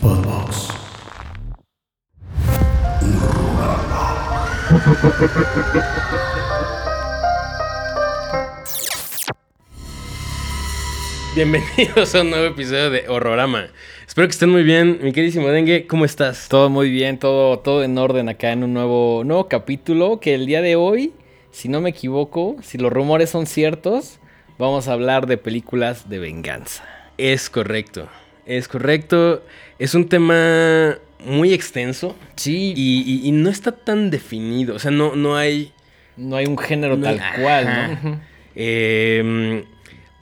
Podbox. Bienvenidos a un nuevo episodio de Horrorama. Espero que estén muy bien. Mi queridísimo Dengue, ¿cómo estás? Todo muy bien, todo, todo en orden acá en un nuevo, nuevo capítulo que el día de hoy, si no me equivoco, si los rumores son ciertos, vamos a hablar de películas de venganza. Es correcto, es correcto. Es un tema muy extenso Sí, y, y- y no está tan definido. O sea, no, no hay... no hay un género No, tal cual, ¿no? Eh,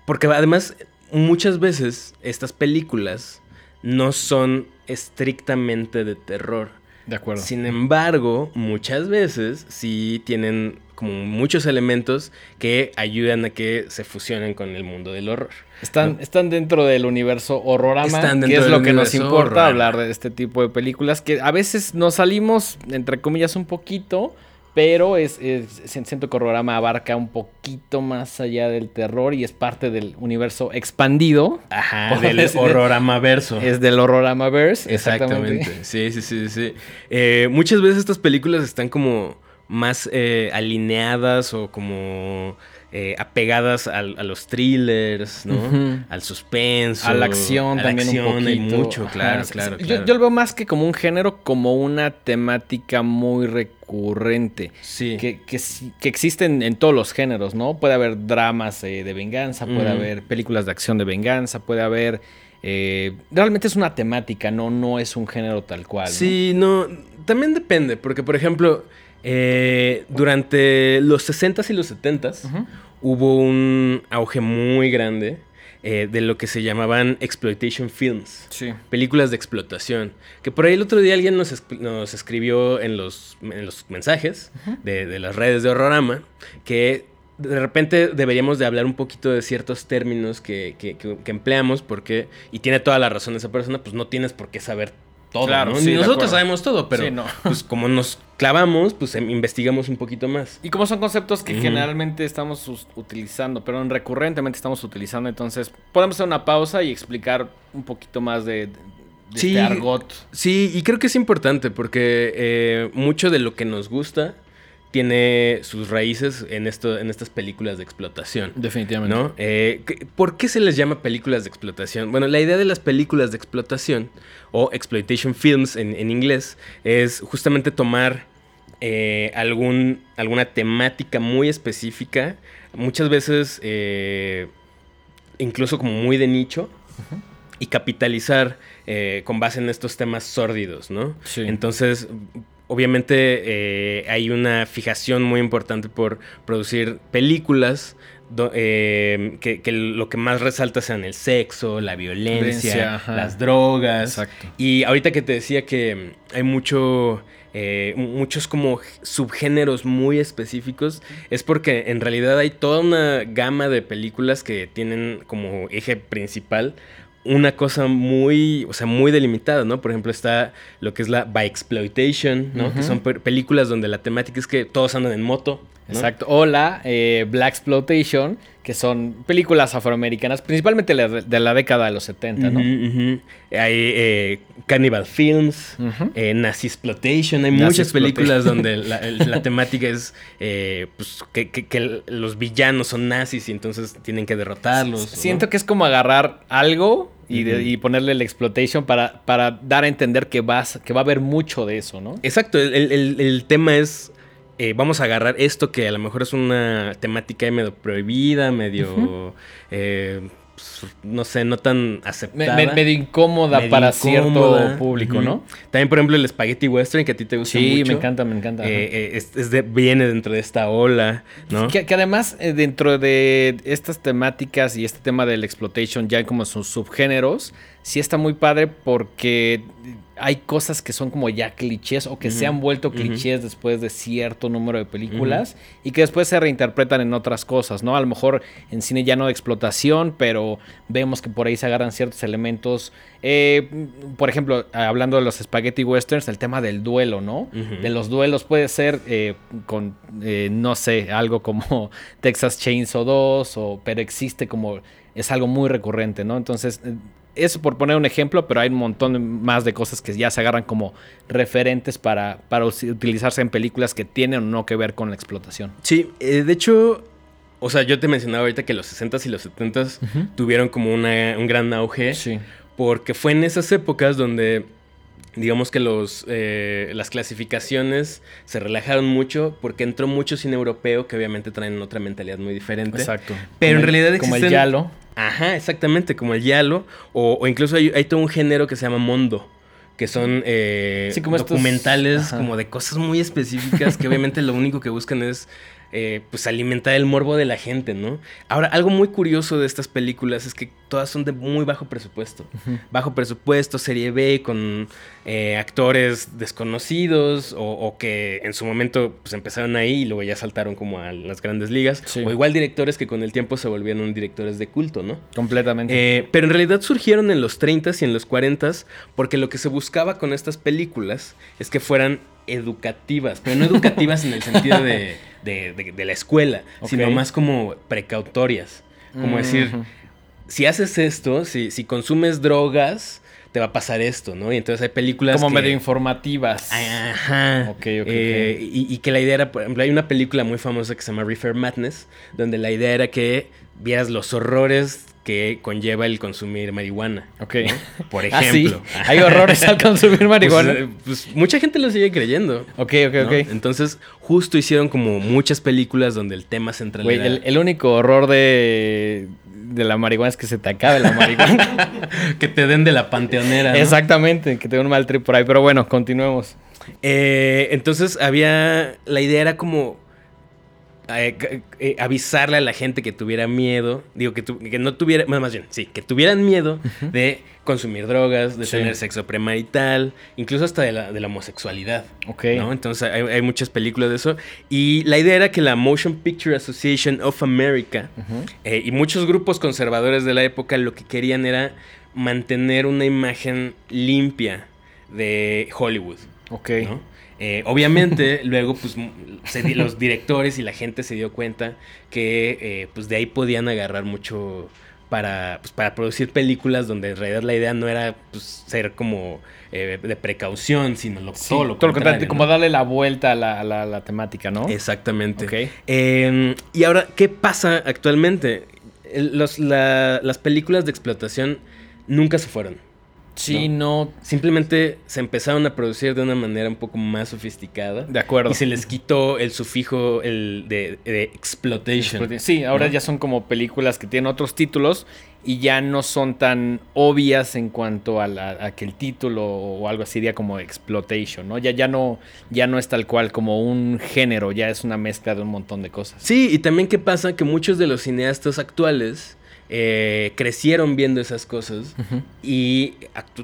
porque además, muchas veces estas películas no son estrictamente de terror. De acuerdo. Sin embargo, muchas veces sí tienen como muchos elementos que ayudan a que se fusionen con el mundo del horror. Están, están dentro del universo horrorama, Están que es lo que nos importa horrorama. hablar de este tipo de películas, que a veces nos salimos, entre comillas, un poquito, pero es, es- siento que horrorama abarca un poquito más allá del terror y es parte del universo expandido. Ajá, del decir- horrorama verso. Es del horroramaverse, exactamente. Exactamente. Sí, sí, sí, sí. Eh, muchas veces estas películas están como más eh, alineadas o como eh, apegadas al- a los thrillers, ¿no? Al suspenso. A la acción a la también un acción, poquito. Hay mucho, claro. Yo, yo lo veo más que como un género, como una temática muy recurrente. Sí. Que, que, que existen en todos los géneros, ¿no? Puede haber dramas eh, de venganza, puede haber películas de acción de venganza, puede haber... eh, realmente es una temática, no, no es un género tal cual. Sí, no, también depende, porque por ejemplo, eh, durante los 60s y los 70s Ujú. hubo un auge muy grande eh, de lo que se llamaban exploitation films. Sí. Películas de explotación. Que por ahí el otro día alguien nos, escri- nos escribió en los, en los mensajes de, de las redes de Horrorama que de repente deberíamos de hablar un poquito de ciertos términos que, que- que- que empleamos porque, y tiene toda la razón esa persona, pues no tienes por qué saber todo, Claro, ¿no? sí, nosotros sabemos todo, pero Sí, no. pues como nos clavamos, pues em- investigamos un poquito más. Y como son conceptos que generalmente estamos utilizando, pero recurrentemente estamos utilizando, entonces podemos hacer una pausa y explicar un poquito más de, de- de Sí. este argot. Sí, y creo que es importante porque eh, mucho de lo que nos gusta tiene sus raíces en, esto, en estas películas de explotación. Definitivamente. ¿No? Eh, ¿qué- ¿Por qué se les llama películas de explotación? Bueno, la idea de las películas de explotación o exploitation films en, en inglés es justamente tomar eh, algún, alguna temática muy específica, muchas veces eh, incluso como muy de nicho, y capitalizar eh, con base en estos temas sórdidos, ¿no? Sí. Entonces, obviamente eh, hay una fijación muy importante por producir películas do- eh, que, que lo que más resalta sean el sexo, la violencia, las drogas. Exacto. Y ahorita que te decía que hay mucho... eh, muchos como subgéneros muy específicos es porque en realidad hay toda una gama de películas que tienen como eje principal una cosa muy, o sea, muy delimitada, ¿no? Por ejemplo, está lo que es la by exploitation, ¿no? Que son películas donde la temática es que todos andan en moto. ¿No? Exacto. O la eh, Black Exploitation, que son películas afroamericanas, principalmente de, la década de los 70, ¿no? Hay eh, Cannibal Films, Ujú. eh, Nazi Exploitation. Hay Nazi muchas películas donde la, el- la temática es eh, pues, que, que- que el- los villanos son nazis y entonces tienen que derrotarlos. ¿no? Siento que es como agarrar algo y, de- Ujú. y ponerle la exploitation para, para dar a entender que, vas, que va a haber mucho de eso, ¿no? Exacto, el, el- el- el tema es, eh, vamos a agarrar esto que a lo mejor es una temática medio prohibida, medio, eh, pues, no sé, no tan aceptada. me- medio incómoda medio para incómoda. cierto público. ¿no? También, por ejemplo, el Spaghetti Western, que a ti te gusta Sí, mucho. me encanta, me encanta. eh, eh, es- es de- viene dentro de esta ola, ¿no? Que, que además, eh, dentro de estas temáticas y este tema del exploitation, ya como sus subgéneros, sí está muy padre porque hay cosas que son como ya clichés o que se han vuelto clichés después de cierto número de películas y que después se reinterpretan en otras cosas, ¿no? A lo mejor en cine ya no de explotación, pero vemos que por ahí se agarran ciertos elementos. Eh, por ejemplo, hablando de los spaghetti westerns, el tema del duelo, ¿no? De los duelos puede ser eh, con, eh, no sé, algo como Texas Chainsaw 2, o, pero existe como, es algo muy recurrente, ¿no? Entonces, eh, eso por poner un ejemplo, pero hay un montón más de cosas que ya se agarran como referentes para, para utilizarse en películas que tienen o no que ver con la explotación. Sí, eh, de hecho, o sea, yo te mencionaba ahorita que los 60s y los 70s tuvieron como una, un gran auge. Sí. Porque fue en esas épocas donde digamos que los, eh, las clasificaciones se relajaron mucho porque entró mucho cine europeo que obviamente traen otra mentalidad muy diferente. Exacto. Pero Como en el- realidad Como el Yalo. Ajá, exactamente, como el Yalo. O, o incluso hay, hay todo un género que se llama Mondo. Que son eh, Sí, como estos- documentales como de cosas muy específicas que obviamente lo único que buscan es eh, pues alimentar el morbo de la gente, ¿no? Ahora, algo muy curioso de estas películas es que todas son de muy bajo presupuesto. Bajo presupuesto, serie B, con eh, actores desconocidos o, o que en su momento pues empezaron ahí y luego ya saltaron como a las grandes ligas. Sí. O igual directores que con el tiempo se volvieron directores de culto, ¿no? Completamente. Eh, pero en realidad surgieron en los 30s y en los 40s porque lo que se buscaba con estas películas es que fueran educativas, pero no educativas en el sentido de, de- de- de la escuela, sino más como precautorias. Como decir, Ujú. si haces esto, si, si consumes drogas, te va a pasar esto, ¿no? Y entonces hay películas Como que- medio informativas. Ajá. Ok, ok, Eh, ok. Y, y que la idea era, por ejemplo, hay una película muy famosa que se llama Reefer Madness, donde la idea era que vieras los horrores que conlleva el consumir marihuana. Ok. ¿no? Por Ah, sí. ejemplo. Hay horrores al consumir marihuana. Pues, eh, pues, mucha gente lo sigue creyendo. ok, ok, ¿no? ok. Entonces, justo hicieron como muchas películas donde el tema central Güey, era el, el único horror de, de la marihuana es que se te acabe la marihuana. que te den de la panteonera. ¿no? Exactamente, que tenga un mal trip por ahí. Pero bueno, continuemos. Eh, entonces había. La idea era como. Eh, eh, avisarle a la gente que tuviera miedo. Digo, que, tu- que no tuviera. Más bien, sí, que tuvieran miedo de consumir drogas, de Sí. tener sexo premarital, incluso hasta de la, de la homosexualidad. Ok. ¿no? Entonces hay, hay muchas películas de eso. Y la idea era que la Motion Picture Association of America eh, y muchos grupos conservadores de la época lo que querían era mantener una imagen limpia de Hollywood. Ok. ¿no? Eh, obviamente, luego, pues, m- se di- los directores y la gente se dio cuenta que, eh, pues, de ahí podían agarrar mucho para, pues, para producir películas donde en realidad la idea no era, pues, ser como eh, de precaución, sino lo, Sí, todo lo todo lo contrario. contrario, como ¿no? darle la vuelta a la, la- la temática, ¿no? Exactamente. Ok. Eh, y ahora, ¿qué pasa actualmente? Los- la- las películas de explotación nunca se fueron. Sí, no. Simplemente se empezaron a producir de una manera un poco más sofisticada. De acuerdo. Y se les quitó el sufijo el de, de exploitation. Sí, ahora ¿no? ya son como películas que tienen otros títulos y ya no son tan obvias en cuanto a, la- a que el título o algo así sería como exploitation, ¿no? Ya, ya no ya no es tal cual como un género, ya es una mezcla de un montón de cosas. Sí, y también qué pasa que muchos de los cineastas actuales eh, crecieron viendo esas cosas y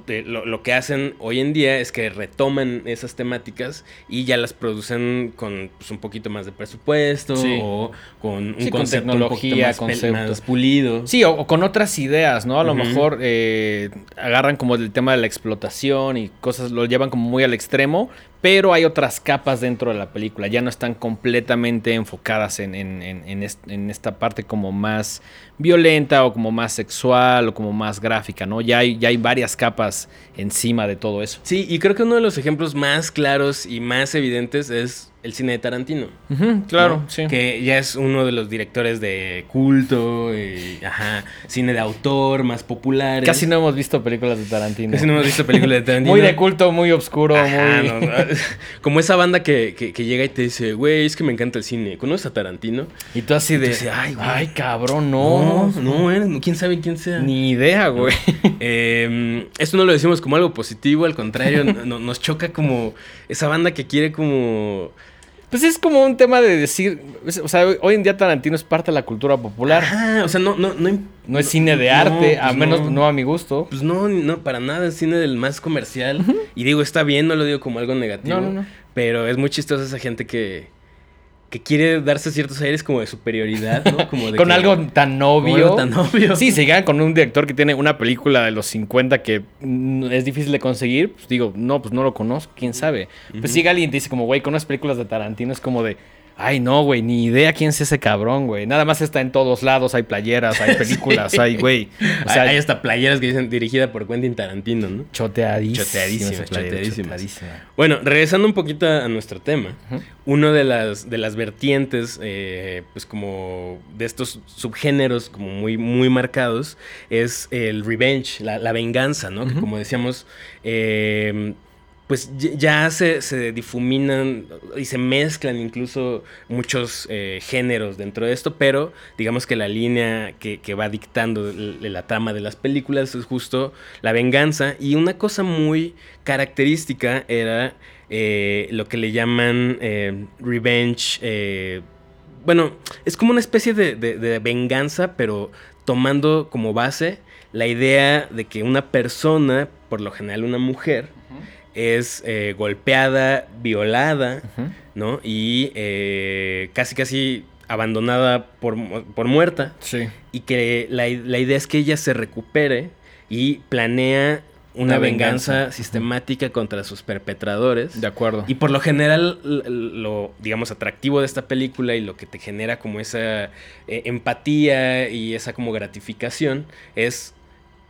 eh, lo, lo que hacen hoy en día es que retoman esas temáticas y ya las producen con pues, un poquito más de presupuesto Sí. o con un Sí, con concepto un poquito tecnología, más, más pulido. Sí, o, o con otras ideas, ¿no? A lo mejor eh, agarran como el tema de la explotación y cosas, lo llevan como muy al extremo, pero hay otras capas dentro de la película, ya no están completamente enfocadas en, en- en- en est- en esta parte como más violenta o como más sexual o como más gráfica, ¿no? Ya hay, ya hay varias capas encima de todo eso. Sí, y creo que uno de los ejemplos más claros y más evidentes es el cine de Tarantino. Claro, ¿no? sí. Que ya es uno de los directores de culto, y, ajá, cine de autor más populares. Casi no hemos visto películas de Tarantino. Casi no hemos visto películas de Tarantino. Muy de culto, muy oscuro, Ajá, muy... no, no. Como esa banda que, que- que llega y te dice, güey, es que me encanta el cine. ¿Conoces a Tarantino? Y tú así de... Entonces, ay, ay, güey. cabrón, no. no, no, eh, quién sabe quién sea. Ni idea, güey. Eh, esto no lo decimos como algo positivo, al contrario, no- nos choca como esa banda que quiere como... Pues es como un tema de decir, o sea, hoy en día Tarantino es parte de la cultura popular. Ajá, o sea, no, no, no, No es cine de arte, a pues menos no. a mi gusto. Pues no, no, para nada, es cine del más comercial. Y digo, está bien, no lo digo como algo negativo. Pero es muy chistosa esa gente que, que quiere darse ciertos aires como de superioridad, ¿no? Como de Con que- algo tan obvio. algo tan obvio. Sí, se llegan con un director que tiene una película de los 50 que es difícil de conseguir. Pues digo, no, pues no lo conozco, quién sabe. Pues si alguien te dice como, güey, con unas películas de Tarantino, es como de, Ay, no, güey, ni idea quién es ese cabrón, güey. Nada más está en todos lados, hay playeras, hay películas, hay, güey. O sea, hay hasta playeras que dicen dirigida por Quentin Tarantino, ¿no? Choteadísima. Choteadísima, choteadísima. Bueno, regresando un poquito a nuestro tema, uno de las, de las vertientes, eh, pues como de estos subgéneros como muy, muy marcados, es el revenge, la, venganza, ¿no? Que como decíamos, eh, pues ya se, difuminan y se mezclan incluso muchos eh, géneros dentro de esto, pero digamos que la línea que, va dictando la trama de las películas es justo la venganza. Y una cosa muy característica era eh, lo que le llaman eh, revenge, bueno, es como una especie de venganza, pero tomando como base la idea de que una persona, por lo general una mujer, es eh, golpeada, violada, ¿no? Y eh, casi, casi abandonada por, muerta. Sí. Y que la, idea es que ella se recupere y planea una, venganza, sistemática contra sus perpetradores. De acuerdo. Y por lo general, lo, digamos, atractivo de esta película y lo que te genera como esa eh, empatía y esa como gratificación es,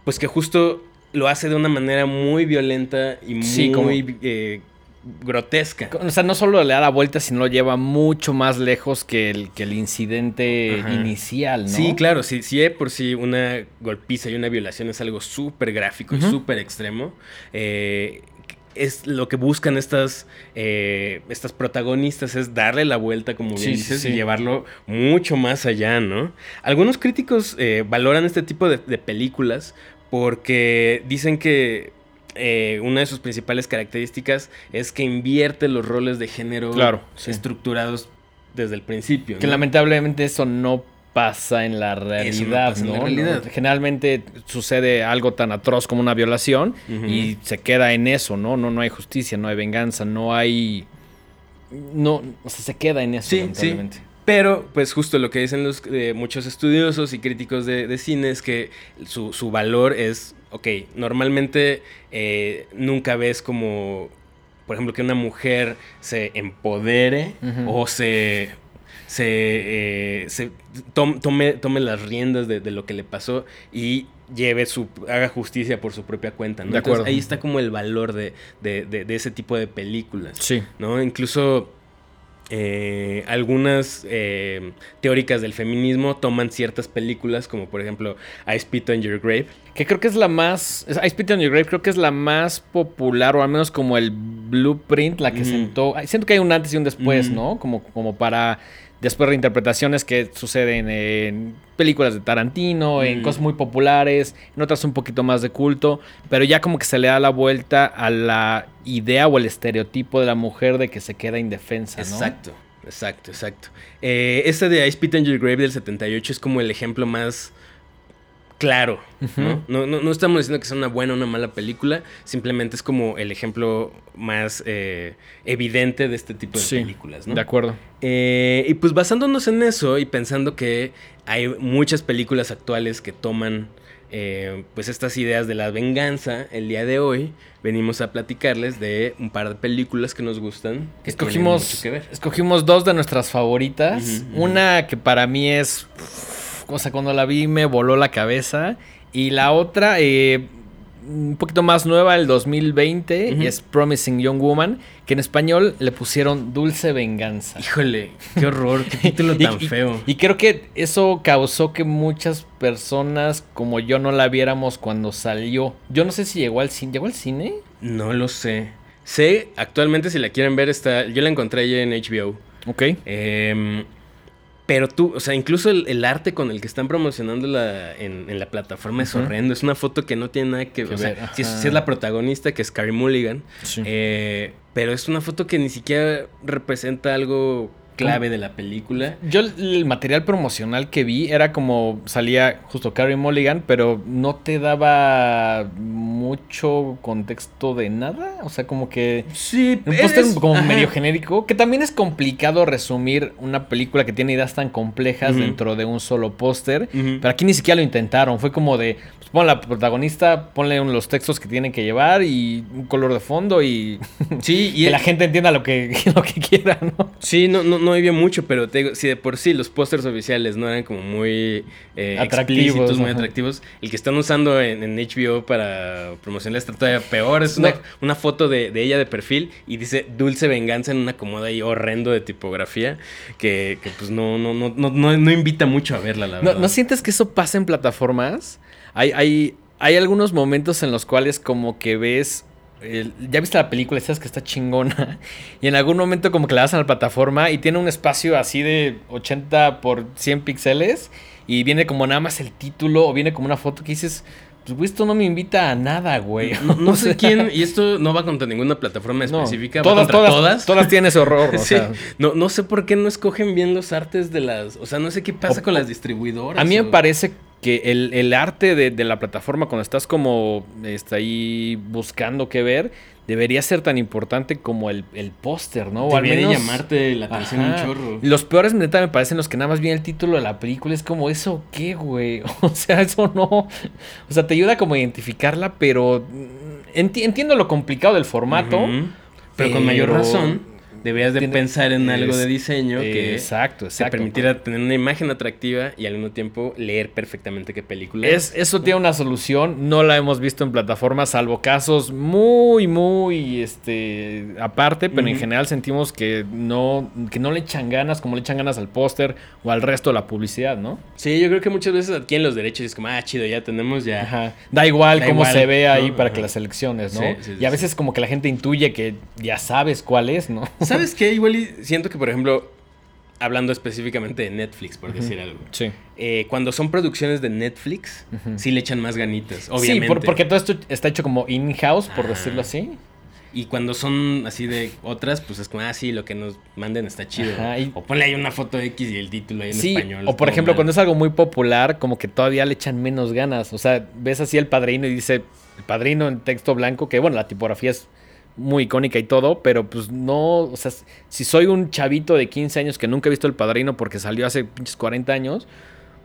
pues que justo lo hace de una manera muy violenta y muy eh, grotesca. O sea, no solo le da la vuelta, sino lo lleva mucho más lejos que el, que el incidente inicial, ¿no? Sí, claro, si, si por sí una golpiza y una violación es algo súper gráfico y súper extremo, eh, es lo que buscan estas, eh, estas protagonistas es darle la vuelta, como bien dices, y llevarlo mucho más allá, ¿no? Algunos críticos valoran este tipo de, de películas porque dicen que eh, una de sus principales características es que invierte los roles de género estructurados desde el principio. Que lamentablemente eso no pasa en la realidad, ¿no? Generalmente sucede algo tan atroz como una violación y se queda en eso, ¿no? No, no hay justicia, no hay venganza, no hay... No, o sea, se queda en eso, sí, lamentablemente. Sí. Pero, pues justo lo que dicen los, eh, muchos estudiosos y críticos de, cine es que su, valor es, ok, normalmente eh, nunca ves como, por ejemplo, que una mujer se empodere o se, se, eh, tome, tome, las riendas de, lo que le pasó y lleve su, haga justicia por su propia cuenta, ¿no? Entonces, ahí está como el valor de, de, ese tipo de películas. Sí. ¿No? Incluso eh, algunas eh, teóricas del feminismo toman ciertas películas, como por ejemplo I Spit on Your Grave. Que creo que es la más. I Spit on Your Grave creo que es la más popular, o al menos como el blueprint, la que sentó. Siento que hay un antes y un después, ¿no? Como, como para después reinterpretaciones que suceden en películas de Tarantino, en cosas muy populares, en otras un poquito más de culto, pero ya como que se le da la vuelta a la idea o el estereotipo de la mujer de que se queda indefensa, ¿no? Exacto, exacto, exacto. Eh, este de I Spit on Your Grave del 78 es como el ejemplo más claro, ¿no? ¿no? estamos diciendo que sea una buena o una mala película, simplemente es como el ejemplo más eh, evidente de este tipo de películas, ¿no? De acuerdo. Eh, y pues basándonos en eso y pensando que hay muchas películas actuales que toman eh, pues estas ideas de la venganza, el día de hoy venimos a platicarles de un par de películas que nos gustan. Que escogimos, escogimos dos de nuestras favoritas. Una que para mí es o sea, cuando la vi me voló la cabeza. Y la otra, eh, un poquito más nueva, el 2020, y es Promising Young Woman, que en español le pusieron Dulce Venganza. Híjole, qué horror, qué título tan feo. Y, creo que eso causó que muchas personas como yo no la viéramos cuando salió. Yo no sé si llegó al cine. ¿Llegó al cine? No lo sé. Sé, actualmente si la quieren ver, está. Yo la encontré ya en HBO. Ok. Eh, pero tú, o sea, incluso el, arte con el que están promocionando la, en, la plataforma es horrendo. Es una foto que no tiene nada que, ver. O sea, si es, la protagonista, que es Carrie Mulligan. Eh, pero es una foto que ni siquiera representa algo clave de la película. Yo el material promocional que vi era como salía justo Carrie Mulligan, pero no te daba mucho contexto de nada. O sea, como que. Sí, Un póster como ajá. medio genérico. Que también es complicado resumir una película que tiene ideas tan complejas dentro de un solo póster. Pero aquí ni siquiera lo intentaron. Fue como de. Pues pon la protagonista, ponle los textos que tienen que llevar y un color de fondo y. Sí, y que la gente entienda lo que, lo que quiera, ¿no? Sí, no, no, no había mucho, pero te digo, si de por sí los pósters oficiales no eran como muy eh, Atractivos, explícitos, muy ajá. atractivos, el que están usando en, en HBO para promocionar está todavía peor. Es una, No. una foto de, de ella de perfil y dice Dulce Venganza en una acomoda ahí horrendo de tipografía que, que, pues no, no, no, no, no, no invita mucho a verla, la ¿No, verdad. ¿no sientes que eso pasa en plataformas? Hay, hay, hay algunos momentos en los cuales como que ves... el- ya viste la película sabes que está chingona. Y en algún momento como que la das a la plataforma y tiene un espacio así de 80 por 100 píxeles. Y viene como nada más el título o viene como una foto que dices... Pues güey, esto no me invita a nada, güey. No, sé quién, y esto no va contra ninguna plataforma específica, va todas, contra todas, todas. todas tienen ese horror. O Sí, sea. no, no sé por qué no escogen bien los artes de las. O sea, no sé qué pasa O- con las distribuidoras. A mí me parece que el, el arte de, de la plataforma, cuando estás como está ahí buscando qué ver, debería ser tan importante como el, el póster, ¿no? O al de menos- llamarte la atención un chorro. Los peores, neta, me parecen los que nada más viene el título de la película. Es como, ¿eso qué, güey? O sea, eso no. O sea, te ayuda como a identificarla, pero mm, enti- entiendo lo complicado del formato. Pero con mayor razón, deberías de pensar en algo de diseño que Exacto, te exacto. permitiera tener una imagen atractiva y al mismo tiempo leer perfectamente qué película Es, eso tiene una solución, no la hemos visto en plataformas, salvo casos muy, muy este, aparte, pero en general sentimos que no, que no le echan ganas como le echan ganas al póster o al resto de la publicidad, ¿no? Sí, yo creo que muchas veces adquieren los derechos y es como, ah, chido, ya tenemos ya. Ajá. Da igual Da cómo igual, se ve ahí ¿no? para Ajá. que las selecciones, ¿no? Sí, sí, y a sí. veces como que la gente intuye que ya sabes cuál es, ¿no? ¿Sabes qué? Igual siento que, por ejemplo, hablando específicamente de Netflix, por decir algo. Sí. eh, cuando son producciones de Netflix, sí le echan más ganitas, obviamente. Sí, por- porque todo esto está hecho como in-house, por decirlo así. Y cuando son así de otras, pues es como, ah, sí, lo que nos manden está chido. Ajá, y- O ponle ahí una foto X y el título ahí en Sí, español. o por ejemplo, mal. cuando es algo muy popular, como que todavía le echan menos ganas. O sea, ves así el padrino y dice el padrino en texto blanco, que bueno, la tipografía es muy icónica y todo, pero pues no, o sea, si soy un chavito de 15 años que nunca he visto el padrino porque salió hace pinches 40 años,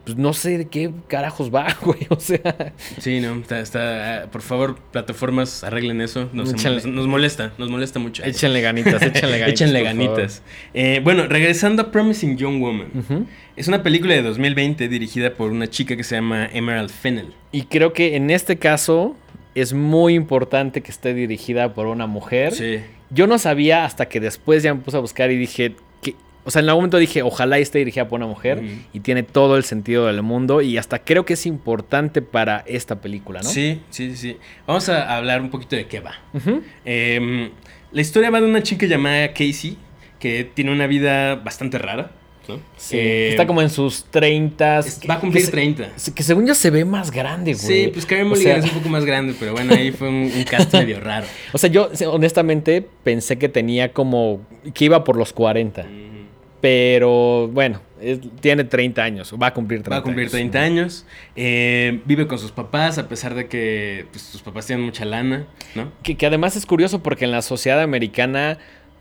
pues no sé de qué carajos va, güey. O sea, Sí, no, está, está, por favor, plataformas, arreglen eso. Nos, Échenle. nos, nos molesta, nos molesta mucho. échenle ganitas, échenle ganitas. Échenle ganitas. Eh, bueno, regresando a Promising Young Woman. Ujú. Es una película de 2020 dirigida por una chica que se llama Emerald Fennell. Y creo que en este caso es muy importante que esté dirigida por una mujer. Sí. Yo no sabía hasta que después ya me puse a buscar y dije que, o sea, en algún momento dije, ojalá esté dirigida por una mujer y tiene todo el sentido del mundo y hasta creo que es importante para esta película, ¿no? Sí, sí, sí. Vamos a hablar un poquito de qué va. Eh, la historia va de una chica llamada Casey que tiene una vida bastante rara. ¿No? Sí, Eh, está como en sus 30. es- va a cumplir que, se- 30. que según yo se ve más grande, güey. Sí, pues Karen O Mulligan sea- es un poco más grande, pero bueno, ahí fue un, un cast medio raro. O sea, yo honestamente pensé que tenía como. que iba por los 40. Pero bueno, es- tiene 30 años. Va a cumplir 30 Va a cumplir años. 30 años. eh, vive con sus papás, a pesar de que pues, sus papás tienen mucha lana, ¿no? Que, que además es curioso porque en la sociedad americana,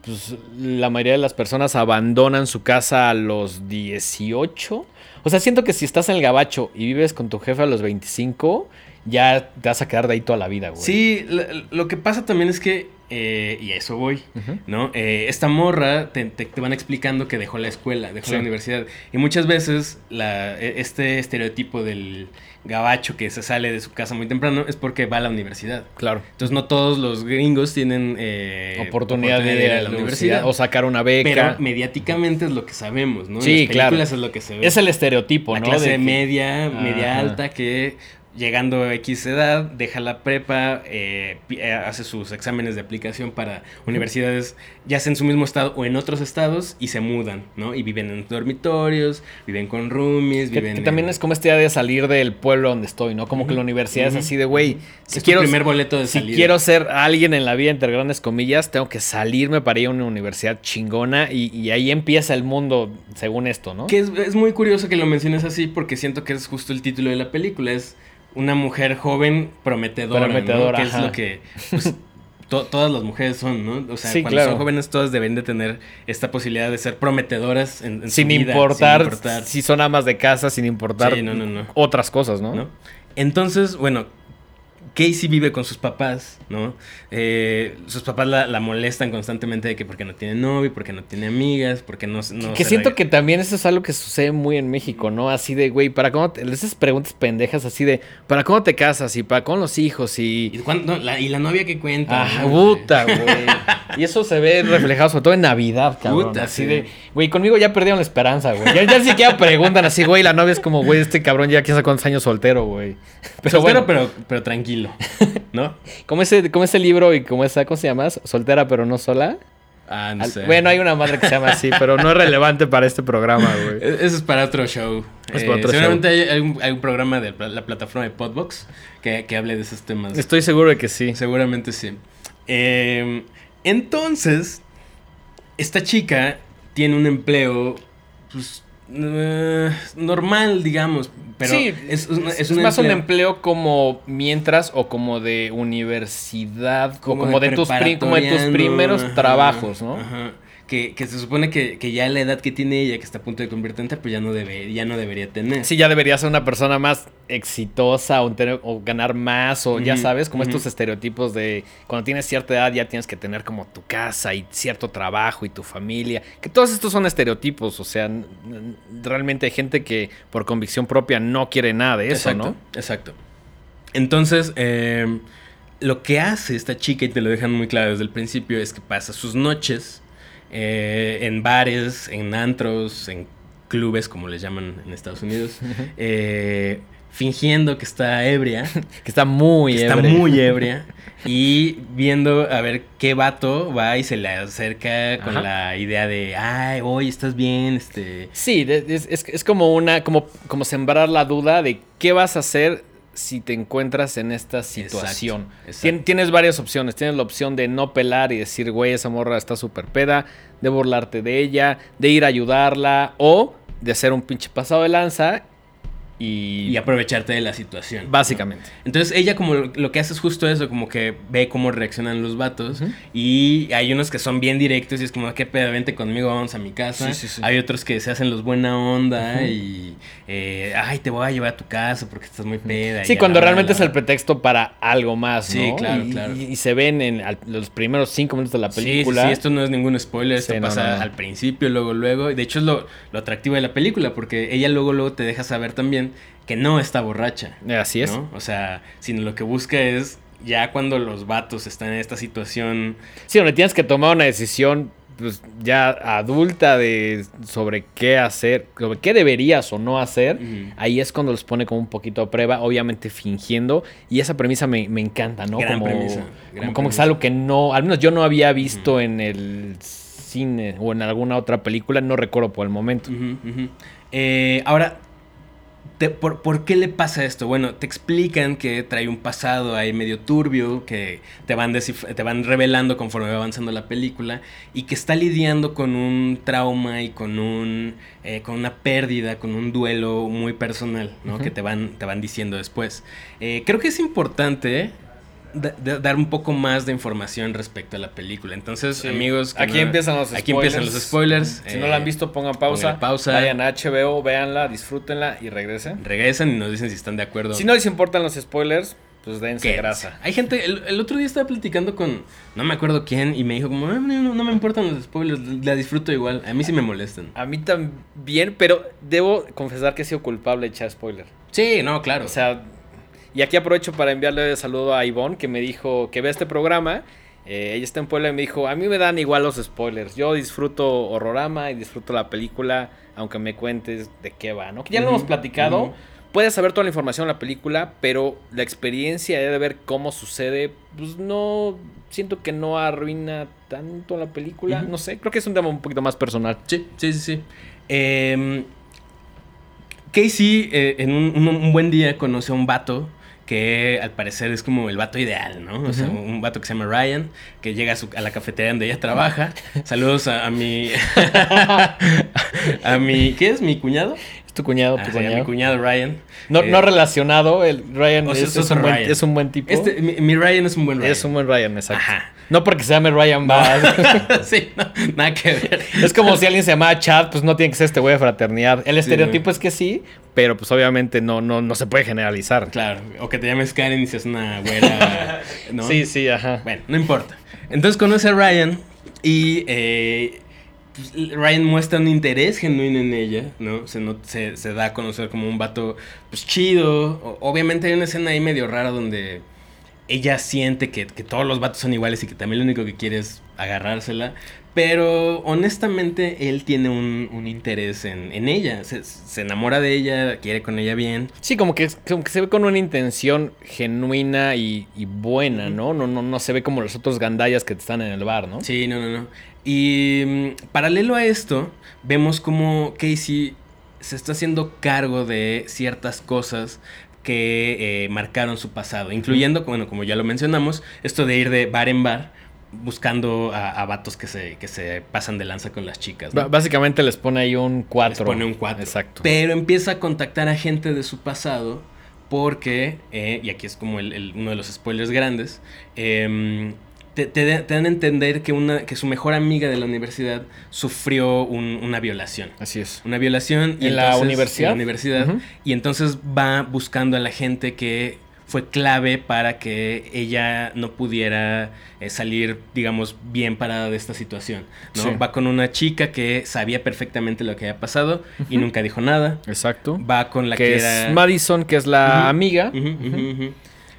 pues la mayoría de las personas abandonan su casa a los 18. O sea, siento que si estás en el gabacho y vives con tu jefe a los 25, ya te vas a quedar de ahí toda la vida, güey. Sí, lo que pasa también es que, eh, y a eso voy. ¿no? Eh, esta morra te, te- te van explicando que dejó la escuela, dejó Sí. la universidad. Y muchas veces la, e- este estereotipo del gabacho que se sale de su casa muy temprano es porque va a la universidad. Claro. Entonces no todos los gringos tienen eh, oportunidad, de ir a la universidad o sacar una beca. Pero mediáticamente es lo que sabemos, ¿no? Sí, en las claro. películas es lo que se ve. es el estereotipo, la ¿no? clase De media, media alta que llegando a X edad, deja la prepa, eh, eh, hace sus exámenes de aplicación para universidades, ya sea en su mismo estado o en otros estados, y se mudan, ¿no? Y viven en dormitorios, viven con roomies, Que, viven que también en- es como esta idea de salir del pueblo donde estoy, ¿no? Como que la universidad es así de, güey, si es quiero, primer boleto de si salida. quiero ser alguien en la vida, entre grandes comillas, tengo que salirme para ir a una universidad chingona y, y ahí empieza el mundo según esto, ¿no? Que es, es muy curioso que lo menciones así porque siento que es justo el título de la película, es una mujer joven prometedora, Prometedora, ¿no? Que es lo que pues, to- todas las mujeres son, ¿no? O sea, Sí, cuando claro. son jóvenes todas deben de tener esta posibilidad de ser prometedoras en, en su Sin vida, importar, sin importar, si son amas de casa, sin importar Sí, no, no, no. otras cosas. ¿no? Entonces, bueno, Casey vive con sus papás, ¿no? Eh, sus papás la, la molestan constantemente de que porque no tiene novio, porque no tiene amigas, porque no... no que siento que también eso es algo que sucede muy en México, ¿no? Así de, güey, ¿para cómo te, esas preguntas pendejas así de, ¿para cómo te casas? Y para con los hijos y... ¿Y, cuándo- la, y la novia que cuenta. Ah, puta, güey. Y eso se ve reflejado sobre todo en Navidad, cabrón. Puta, así sí. de, güey, conmigo ya perdieron la esperanza, güey. Ya, ya ni siquiera preguntan así, güey, la novia es como, güey, este cabrón ya quién sabe cuántos años soltero, güey. Pero Soltero, bueno, pero, pero tranquilo, ¿no? como ese, como ese libro y como esa, ¿cómo se llama? Soltera pero no sola. Ah, no Al- sé. Bueno, hay una madre que se llama así, pero no es relevante para este programa, güey. E- Eso es para otro show. Es Eh, para otro seguramente hay, hay un, hay un programa de la plataforma de Podbox que, que hable de esos temas. Estoy seguro de que sí. Seguramente sí. Eh, entonces, esta chica tiene un empleo, pues, eh, normal, digamos. Pero sí, es, un- es es, un más un empleo- como mientras o como de universidad como o como de, tus, como de tus primeros ajá, trabajos, ¿no? Ajá. Que, que se supone que, que ya la edad que tiene ella, que está a punto de convertirse, pues ya no, debe, ya no debería tener. Sí, ya debería ser una persona más exitosa o, tener- o ganar más o ya sabes, como estos estereotipos de cuando tienes cierta edad ya tienes que tener como tu casa y cierto trabajo y tu familia. Que todos estos son estereotipos, o sea, realmente hay gente que por convicción propia no quiere nada de eso, exacto, ¿no? Exacto. Entonces, eh, lo que hace esta chica, y te lo dejan muy claro desde el principio, es que pasa sus noches eh, en bares, en antros, en clubes, como les llaman en Estados Unidos, eh, fingiendo que está ebria, Que está muy que está ebria. muy ebria, y viendo a ver qué vato va y se le acerca con Ajá. la idea de, ay, hoy estás bien, este... Sí, es, es- es como una, como, como sembrar la duda de qué vas a hacer si te encuentras en esta situación. exacto. Tien- tienes varias opciones. Tienes la opción de no pelar y decir, güey, esa morra está súper peda, de burlarte de ella, de ir a ayudarla, o de hacer un pinche pasado de lanza y... Y aprovecharte de la situación. Básicamente. Entonces ella como lo, lo que hace es justo eso, como que ve cómo reaccionan los vatos y hay unos que son bien directos y es como, qué pedo, vente conmigo, vamos a mi casa. Sí, sí, sí. Hay otros que se hacen los buena onda y, eh, ay, te voy a llevar a tu casa porque estás muy peda. Sí, cuando la realmente es el pretexto para algo más, Sí, ¿no? claro, y, claro. Y, se ven en al- los primeros cinco minutos de la Sí, sí, película. sí, esto no es ningún spoiler, esto Sí, pasa no, no. al principio, luego, luego. De hecho, es lo, lo atractivo de la película, porque ella luego, luego te deja saber también que no está borracha. Así es. ¿no? O sea, sino lo que busca es ya cuando los vatos están en esta situación. Sí, donde tienes que tomar una decisión pues, ya adulta de sobre qué hacer, sobre qué deberías o no hacer, ahí es cuando los pone como un poquito a prueba, obviamente fingiendo, y esa premisa me, me encanta, ¿no? Gran como, premisa, gran como, como que es algo que no, al menos yo no había visto en el cine o en alguna otra película, no recuerdo por el momento. Eh, ahora, te- por, por qué le pasa esto? Bueno, te explican que trae un pasado ahí medio turbio, que te van, te van revelando conforme va avanzando la película, y que está lidiando con un trauma y con, un, eh, con una pérdida, con un duelo muy personal, ¿no? Que te van, te van diciendo después. Eh, creo que es importante da- da- dar un poco más de información respecto a la película. Entonces, Sí. amigos... Aquí no- empiezan los Aquí empiezan los spoilers. Si no eh, la han visto, pongan pausa. pausa. Vayan a HBO, véanla, disfrútenla y regresen. regresan y nos dicen si están de acuerdo. Si no les importan los spoilers, pues dense grasa. Hay gente, el, el otro día estaba platicando con, no me acuerdo quién, y me dijo como, "Ah, no, no, no me importan los spoilers, la disfruto igual. A mí sí me molestan. A mí también, pero debo confesar que he sido culpable de echar spoiler. Sí, no, claro. O sea, y aquí aprovecho para enviarle saludo a Ivonne, que me dijo que ve este programa. Eh, ella está en Puebla y me dijo, a mí me dan igual los spoilers. Yo disfruto Horrorama y disfruto la película, aunque me cuentes de qué va, ¿no? Que ya lo hemos platicado. Puedes saber toda la información de la película, pero la experiencia de ver cómo sucede, pues no... Siento que no arruina tanto la película. No sé, creo que es un tema un poquito más personal. sí, sí, sí, sí. Eh, Casey, eh, en un, un- un buen día, conoce a un vato que al parecer es como el vato ideal, ¿no? O sea, un vato que se llama Ryan, que llega a, su- a la cafetería donde ella trabaja. Saludos a, a mi... a mi... ¿Qué es? ¿Mi cuñado? Tu cuñado, tu Ah, sí, cuñado. mi cuñado Ryan. No, Eh, no relacionado, el Ryan o sea, es, un buen, es un buen tipo. Este, mi, mi Ryan es un buen Ryan. es un buen Ryan, exacto. Ajá. No porque se llame Ryan Bass. sí, no, nada que ver. es como si alguien se llamaba Chad, pues no tiene que ser este güey de fraternidad. El Sí, estereotipo es que sí, pero pues obviamente no, no, no se puede generalizar. Claro, o que te llames Karen y seas una güera, ¿no? Sí, sí, ajá. Bueno, no importa. Entonces conoce a Ryan y eh, Ryan muestra un interés genuino en ella, ¿no? Se, no- se, se da a conocer como un vato, pues chido. O- obviamente hay una escena ahí medio rara donde ella siente que, que todos los vatos son iguales y que también lo único que quiere es agarrársela. Pero honestamente él tiene un, un interés en, en ella. Se, se enamora de ella, quiere con ella bien. Sí, como que, como que se ve con una intención genuina y, y buena, ¿no? ¿no? No no se ve como los otros gandallas que están en el bar, ¿no? Sí, no, no, no. Y mm, paralelo a esto, vemos como Casey se está haciendo cargo de ciertas cosas que eh, marcaron su pasado, incluyendo, bueno, como ya lo mencionamos, esto de ir de bar en bar buscando a, a vatos que se, que se pasan de lanza con las chicas. Básicamente les pone ahí un 4. Les pone un 4. Exacto. Pero empieza a contactar a gente de su pasado porque, eh, y aquí es como el- el- uno de los spoilers grandes, em, te, te- te dan a entender que, una, que su mejor amiga de la universidad sufrió un- una violación. Así es. Una violación. ¿En la universidad? En la universidad. Y entonces va buscando a la gente que fue clave para que ella no pudiera eh, salir, digamos, bien parada de esta situación. ¿no? Sí. Va con una chica que sabía perfectamente lo que había pasado y nunca dijo nada. Exacto. Va con la que, que es era... Madison, que es la Ujú. amiga.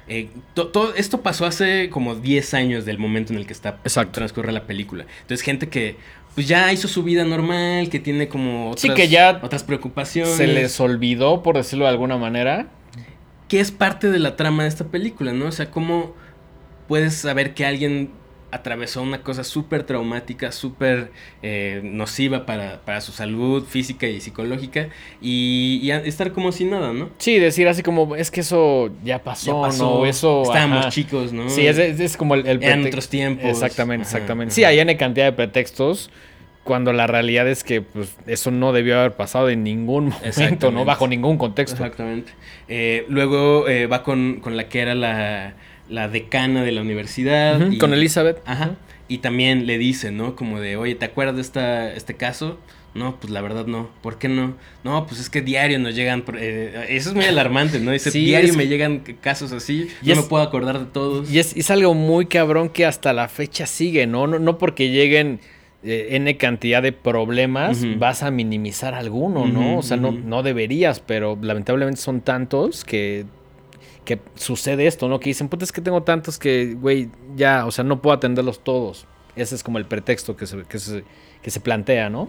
Eh, to- todo esto pasó hace como 10 años del momento en el que está Exacto. transcurre la película. Entonces, gente que pues ya hizo su vida normal, que tiene como otras, Sí, que ya otras preocupaciones. Se les olvidó, por decirlo de alguna manera. que es parte de la trama de esta película, ¿no? O sea, cómo puedes saber que alguien atravesó una cosa súper traumática, súper eh, nociva para, para su salud física y psicológica y, estar como si nada, ¿no? Sí, decir así como, es que eso ya pasó, Ya pasó, ¿no? Eso. estábamos ajá. chicos, ¿no? Sí, es, es- es como el, el prete- otros tiempos. Exactamente, Ajá, exactamente. ajá. Sí, hay N cantidad de pretextos. Cuando la realidad es que pues, eso no debió haber pasado en ningún momento, ¿no? Bajo ningún contexto. Exactamente. Eh, luego eh, va con, con la que era la, la decana de la universidad. Y- Con Elizabeth. Ajá. Y también le dice, ¿no? Como de, oye, ¿te acuerdas de esta, este caso? No, pues la verdad no. ¿Por qué no? No, pues es que diario nos llegan. eh, eso es muy alarmante, ¿no? Dice, Sí, diario es- me llegan casos así. Y no es- me puedo acordar de todos. Y es, es algo muy cabrón que hasta la fecha sigue, ¿no? No, no porque lleguen eh, N cantidad de problemas, vas a minimizar alguno, ¿no? O sea, no, no deberías, pero lamentablemente son tantos que, que sucede esto, ¿no? Que dicen, puta, es que tengo tantos que, güey, ya, o sea, no puedo atenderlos todos. Ese es como el pretexto que se, que se, que se plantea, ¿no?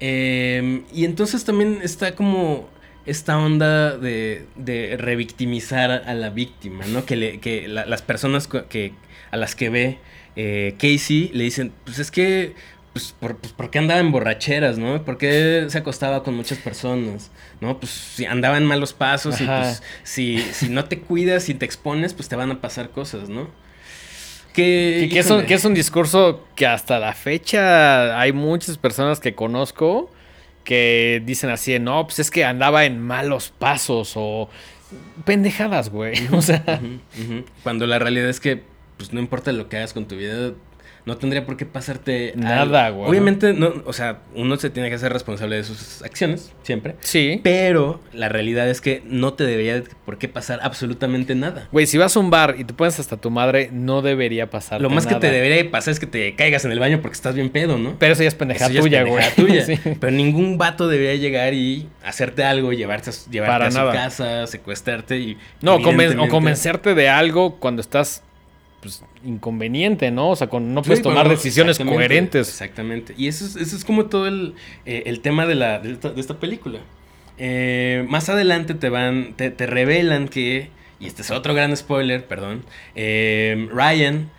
Eh, y entonces también está como esta onda de, de revictimizar a la víctima, ¿no? Que, le, que la- las personas que, a las que ve eh, Casey le dicen, pues es que, pues, por, pues, ¿por qué andaba en borracheras, no? ¿Por qué se acostaba con muchas personas? ¿No? Pues si andaba en malos pasos y pues si, si no te cuidas y te expones, pues te van a pasar cosas, ¿no? Que, Que, que es un, que es un discurso que hasta la fecha hay muchas personas que conozco que dicen así, no, pues es que andaba en malos pasos o pendejadas, güey. O sea. Cuando la realidad es que, pues no importa lo que hagas con tu vida, no tendría por qué pasarte Nada, güey. Obviamente, no, o sea, uno se tiene que hacer responsable de sus acciones, siempre. sí. Pero la realidad es que no te debería por qué pasar absolutamente nada. Güey, si vas a un bar y te pones hasta tu madre, no debería pasar. Lo más que te debería pasar es que te caigas en el baño porque estás bien pedo, ¿no? Pero eso ya es pendejada tuya, güey. tuya. Sí. Pero ningún vato debería llegar y hacerte algo, llevarte, a- llevarte Para a su nada. casa, secuestrarte y... No, o convencerte de algo cuando estás pues, inconveniente, ¿no? O sea, con, no puedes Sí, tomar bueno, decisiones exactamente, coherentes. Exactamente. Y eso es, eso es como todo el, eh, el tema de, la, de, esta, de esta película. Eh, más adelante te van, te, te revelan que, y este es otro gran spoiler, perdón, eh, Ryan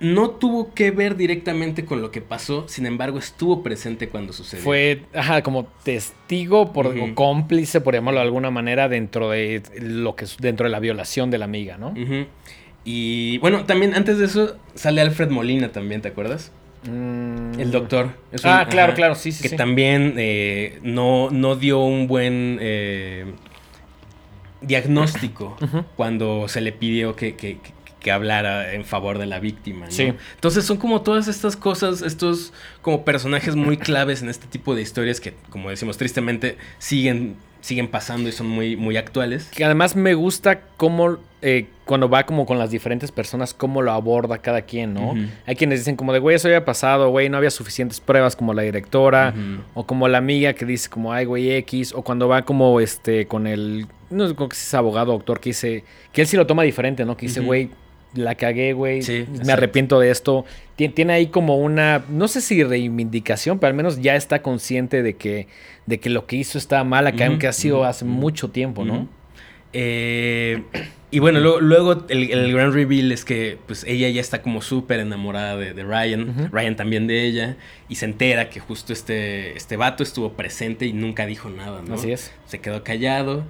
no tuvo que ver directamente con lo que pasó, sin embargo estuvo presente cuando sucedió. Fue, ajá, como testigo por, Ujú. o cómplice, por llamarlo de alguna manera, dentro de lo que dentro de la violación de la amiga, ¿no? Ujú. Y bueno, también antes de eso sale Alfred Molina también, ¿te acuerdas? Mm. El doctor. Es ah, un- claro, ajá, claro, sí, sí. que sí. también eh, no, no dio un buen eh, diagnóstico cuando se le pidió que, que- que- que hablara en favor de la víctima. ¿no? Sí. Entonces son como todas estas cosas, estos como personajes muy claves en este tipo de historias que, como decimos, tristemente siguen, siguen pasando y son muy, muy actuales. Que además me gusta cómo, eh, cuando va como con las diferentes personas, cómo lo aborda cada quien, ¿no? Hay quienes dicen como de, güey, eso había pasado, güey, no había suficientes pruebas como la directora, o como la amiga que dice como, ay, güey, X, o cuando va como, este, con el, no sé que es abogado o doctor, que dice, que él sí lo toma diferente, ¿no? Que dice, güey, la cagué, güey, Sí, me exacto. arrepiento de esto. Tien- Tiene ahí como una, no sé si reivindicación, pero al menos ya está consciente de que, de que lo que hizo está mal, acá, aunque ha sido hace mucho tiempo, ¿no? Eh, y bueno, luego, luego el, el gran reveal es que pues ella ya está como súper enamorada de, de Ryan. Ryan también de ella, y se entera que justo este, este vato estuvo presente y nunca dijo nada, ¿no? Así es. Se quedó callado.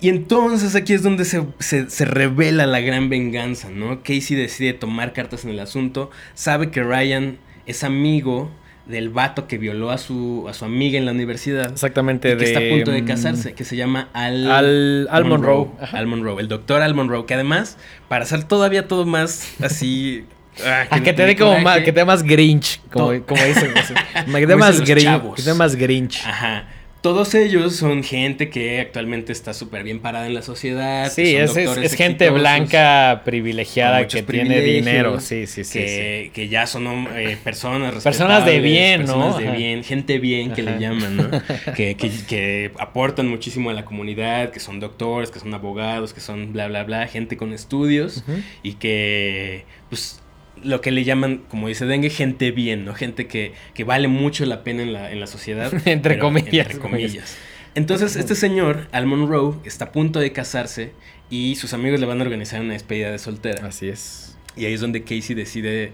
Y entonces aquí es donde se, se, se revela la gran venganza, ¿no? Casey decide tomar cartas en el asunto, sabe que Ryan es amigo del vato que violó a su, a su amiga en la universidad. Exactamente. Y que de, está a punto de mm, casarse, que se llama Al, Al- Al Monroe. Al Monroe, el doctor Al Monroe, que además, para hacer todavía todo más así... ah, Ah, que te dé como más, que te dé más Grinch, como, como dicen. Que te dé más Grinch. chavos. Que te dé más Grinch. Ajá. Todos ellos son gente que actualmente está súper bien parada en la sociedad. Sí, es, es- doctores es gente blanca privilegiada que tiene dinero. Sí, sí, sí. que, que ya son eh, personas Personas de bien, ¿no? Personas de bien, gente bien que le llaman, ¿no? que, que, que aportan muchísimo a la comunidad, que son doctores, que son abogados, que son bla, bla, bla, gente con estudios y que, pues, lo que le llaman, como dice Dengue, gente bien, ¿no? Gente que, que vale mucho la pena en la, en la sociedad. Entre comillas, Entre comillas. Entonces, este señor, Al Monroe, está a punto de casarse y sus amigos le van a organizar una despedida de soltera. Así es. Y ahí es donde Casey decide